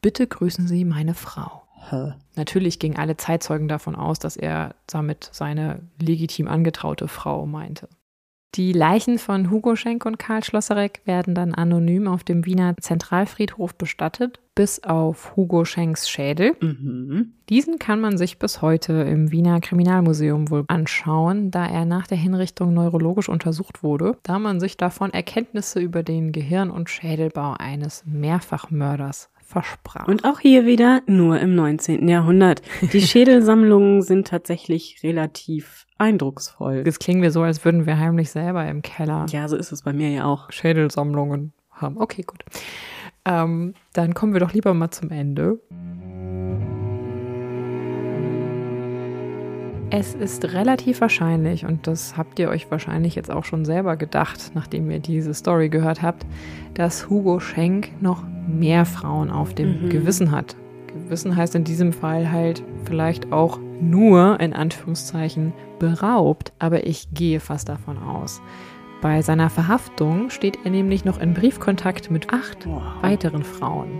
Bitte grüßen Sie meine Frau. Natürlich gingen alle Zeitzeugen davon aus, dass er damit seine legitim angetraute Frau meinte. Die Leichen von Hugo Schenk und Karl Schlosserek werden dann anonym auf dem Wiener Zentralfriedhof bestattet, bis auf Hugo Schenks Schädel. Mhm. Diesen kann man sich bis heute im Wiener Kriminalmuseum wohl anschauen, da er nach der Hinrichtung neurologisch untersucht wurde, da man sich davon Erkenntnisse über den Gehirn- und Schädelbau eines Mehrfachmörders versprach. Und auch hier wieder nur im 19. Jahrhundert. Die Schädelsammlungen sind tatsächlich relativ eindrucksvoll. es klingen wir so, als würden wir heimlich selber im Keller Ja, so ist es bei mir ja auch. Schädelsammlungen haben. Okay, gut. Ähm, dann kommen wir doch lieber mal zum Ende. Es ist relativ wahrscheinlich, und das habt ihr euch wahrscheinlich jetzt auch schon selber gedacht, nachdem ihr diese Story gehört habt, dass Hugo Schenk noch mehr Frauen auf dem Mhm. Gewissen hat. Gewissen heißt in diesem Fall halt vielleicht auch nur in Anführungszeichen beraubt, aber ich gehe fast davon aus. Bei seiner Verhaftung steht er nämlich noch in Briefkontakt mit acht weiteren Frauen.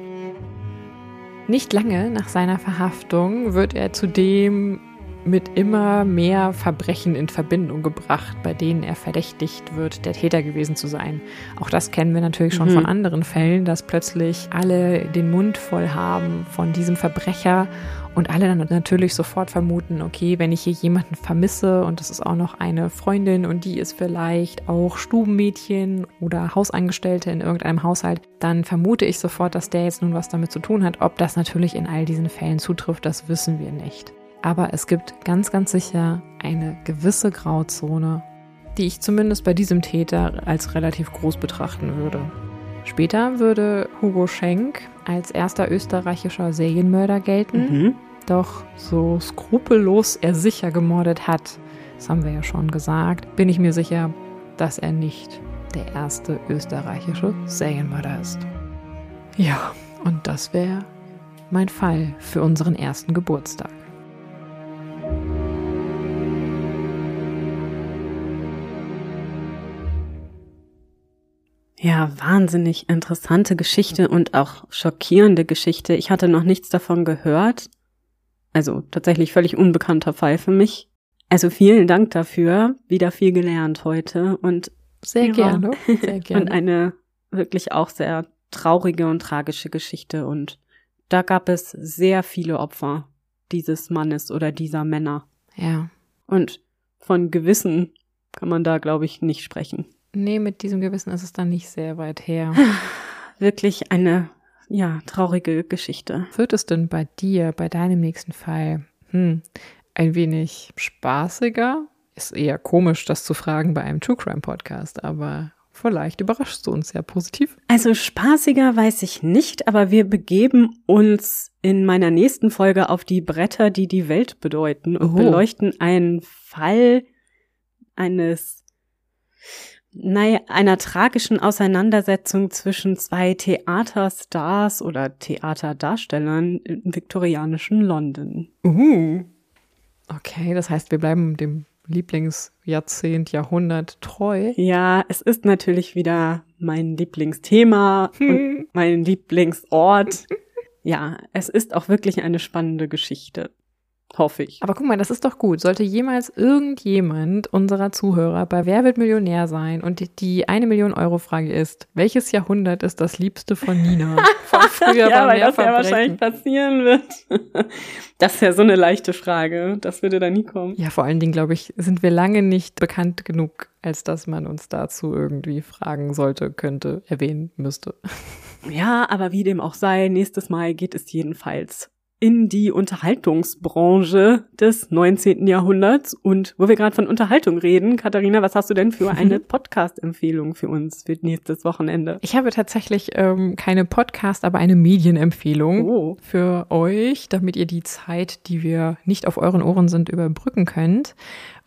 Nicht lange nach seiner Verhaftung wird er zudem mit immer mehr Verbrechen in Verbindung gebracht, bei denen er verdächtigt wird, der Täter gewesen zu sein. Auch das kennen wir natürlich schon Mhm. von anderen Fällen, dass plötzlich alle den Mund voll haben von diesem Verbrecher und alle dann natürlich sofort vermuten, okay, wenn ich hier jemanden vermisse und das ist auch noch eine Freundin und die ist vielleicht auch Stubenmädchen oder Hausangestellte in irgendeinem Haushalt, dann vermute ich sofort, dass der jetzt nun was damit zu tun hat. Ob das natürlich in all diesen Fällen zutrifft, das wissen wir nicht. Aber es gibt ganz, ganz sicher eine gewisse Grauzone, die ich zumindest bei diesem Täter als relativ groß betrachten würde. Später würde Hugo Schenk als erster österreichischer Serienmörder gelten. Mhm. Doch so skrupellos er sicher gemordet hat, das haben wir ja schon gesagt, bin ich mir sicher, dass er nicht der erste österreichische Serienmörder ist. Ja, und das wäre mein Fall für unseren ersten Geburtstag. Ja, wahnsinnig interessante Geschichte und auch schockierende Geschichte. Ich hatte noch nichts davon gehört. Also tatsächlich völlig unbekannter Fall für mich. Also vielen Dank dafür. Wieder viel gelernt heute und Sehr gerne. Sehr und gerne. eine wirklich auch sehr traurige und tragische Geschichte. Und da gab es sehr viele Opfer dieses Mannes oder dieser Männer. Ja. Und von Gewissen kann man da, glaube ich, nicht sprechen. Nee, mit diesem Gewissen ist es dann nicht sehr weit her. Wirklich eine, ja, traurige Geschichte. Wird es denn bei dir, bei deinem nächsten Fall, hm, ein wenig spaßiger? Ist eher komisch, das zu fragen bei einem True Crime Podcast, aber vielleicht überraschst du uns ja positiv. Also spaßiger weiß ich nicht, aber wir begeben uns in meiner nächsten Folge auf die Bretter, die die Welt bedeuten und Oh. beleuchten einen Fall eines, naja, einer tragischen Auseinandersetzung zwischen zwei Theaterstars oder Theaterdarstellern im viktorianischen London. Uh. Okay, das heißt, wir bleiben dem Lieblingsjahrzehnt, Jahrhundert treu. Ja, es ist natürlich wieder mein Lieblingsthema und mein Lieblingsort. Ja, es ist auch wirklich eine spannende Geschichte. Hoffe ich. Aber guck mal, das ist doch gut. Sollte jemals irgendjemand unserer Zuhörer bei Wer wird Millionär sein und die, die eine Million Euro Frage ist, welches Jahrhundert ist das liebste von Nina? Von früher ja, weil das ja wahrscheinlich passieren wird. Das ist ja so eine leichte Frage. Das würde da nie kommen. Ja, vor allen Dingen, glaube ich, sind wir lange nicht bekannt genug, als dass man uns dazu irgendwie fragen sollte, könnte, erwähnen müsste. Ja, aber wie dem auch sei, nächstes Mal geht es jedenfalls in die Unterhaltungsbranche des 19. Jahrhunderts. Und wo wir gerade von Unterhaltung reden, Katharina, was hast du denn für eine Podcast-Empfehlung für uns für nächstes Wochenende? Ich habe tatsächlich ähm, keine Podcast, aber eine Medienempfehlung Oh. für euch, damit ihr die Zeit, die wir nicht auf euren Ohren sind, überbrücken könnt.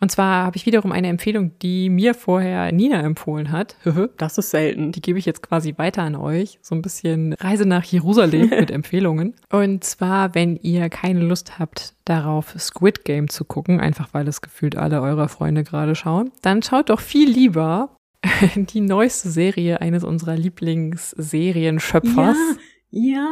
Und zwar habe ich wiederum eine Empfehlung, die mir vorher Nina empfohlen hat. Das ist selten. Die gebe ich jetzt quasi weiter an euch. So ein bisschen Reise nach Jerusalem mit Empfehlungen. Und zwar, wenn ihr keine Lust habt, darauf Squid Game zu gucken, einfach weil es gefühlt alle eurer Freunde gerade schauen, dann schaut doch viel lieber die neueste Serie eines unserer Lieblingsserienschöpfers. Ja, Ja.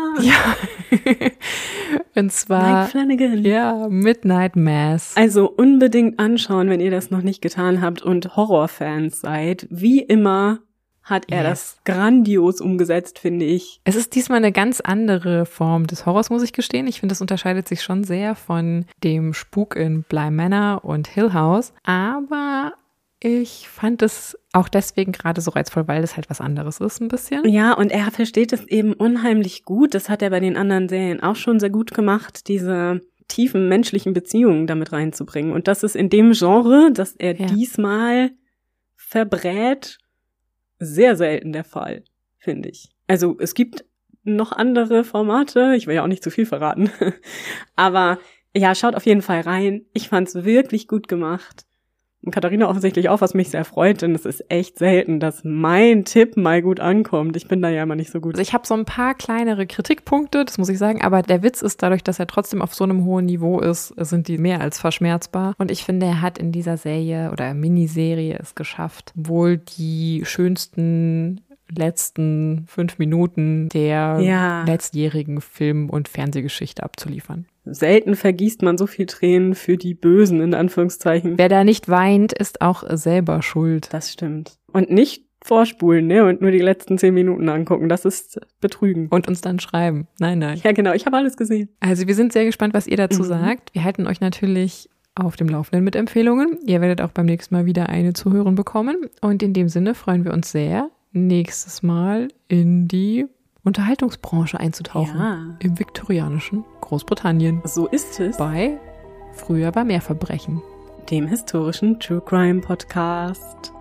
Und zwar Mike Flanagan. ja, Midnight Mass. Also unbedingt anschauen, wenn ihr das noch nicht getan habt und Horrorfans seid. Wie immer hat er Yes. das grandios umgesetzt, finde ich. Es ist diesmal eine ganz andere Form des Horrors, muss ich gestehen. Ich finde, es unterscheidet sich schon sehr von dem Spuk in Bly Manor und Hill House. Aber ich fand es auch deswegen gerade so reizvoll, weil es halt was anderes ist, ein bisschen. Ja, und er versteht es eben unheimlich gut. Das hat er bei den anderen Serien auch schon sehr gut gemacht, diese tiefen menschlichen Beziehungen damit reinzubringen. Und das ist in dem Genre, das er Ja. diesmal verbrät, sehr selten der Fall, finde ich. Also es gibt noch andere Formate, ich will ja auch nicht zu viel verraten, aber ja, schaut auf jeden Fall rein. Ich fand's wirklich gut gemacht. Und Katharina offensichtlich auch, was mich sehr freut, denn es ist echt selten, dass mein Tipp mal gut ankommt. Ich bin da ja immer nicht so gut. Also ich habe so ein paar kleinere Kritikpunkte, das muss ich sagen, aber der Witz ist dadurch, dass er trotzdem auf so einem hohen Niveau ist, sind die mehr als verschmerzbar. Und ich finde, er hat in dieser Serie oder Miniserie es geschafft, wohl die schönsten letzten fünf Minuten der Ja. letztjährigen Film- und Fernsehgeschichte abzuliefern. Selten vergießt man so viel Tränen für die Bösen, in Anführungszeichen. Wer da nicht weint, ist auch selber schuld. Das stimmt. Und nicht vorspulen, ne? Und nur die letzten zehn Minuten angucken. Das ist Betrügen. Und uns dann schreiben. Nein, nein. Ja, genau. Ich habe alles gesehen. Also wir sind sehr gespannt, was ihr dazu Mhm. sagt. Wir halten euch natürlich auf dem Laufenden mit Empfehlungen. Ihr werdet auch beim nächsten Mal wieder eine zu hören bekommen. Und in dem Sinne freuen wir uns sehr, nächstes Mal in die Unterhaltungsbranche einzutauchen. Ja. Im viktorianischen Großbritannien. So ist es. Bei Früher war mehr Verbrechen. Dem historischen True Crime Podcast.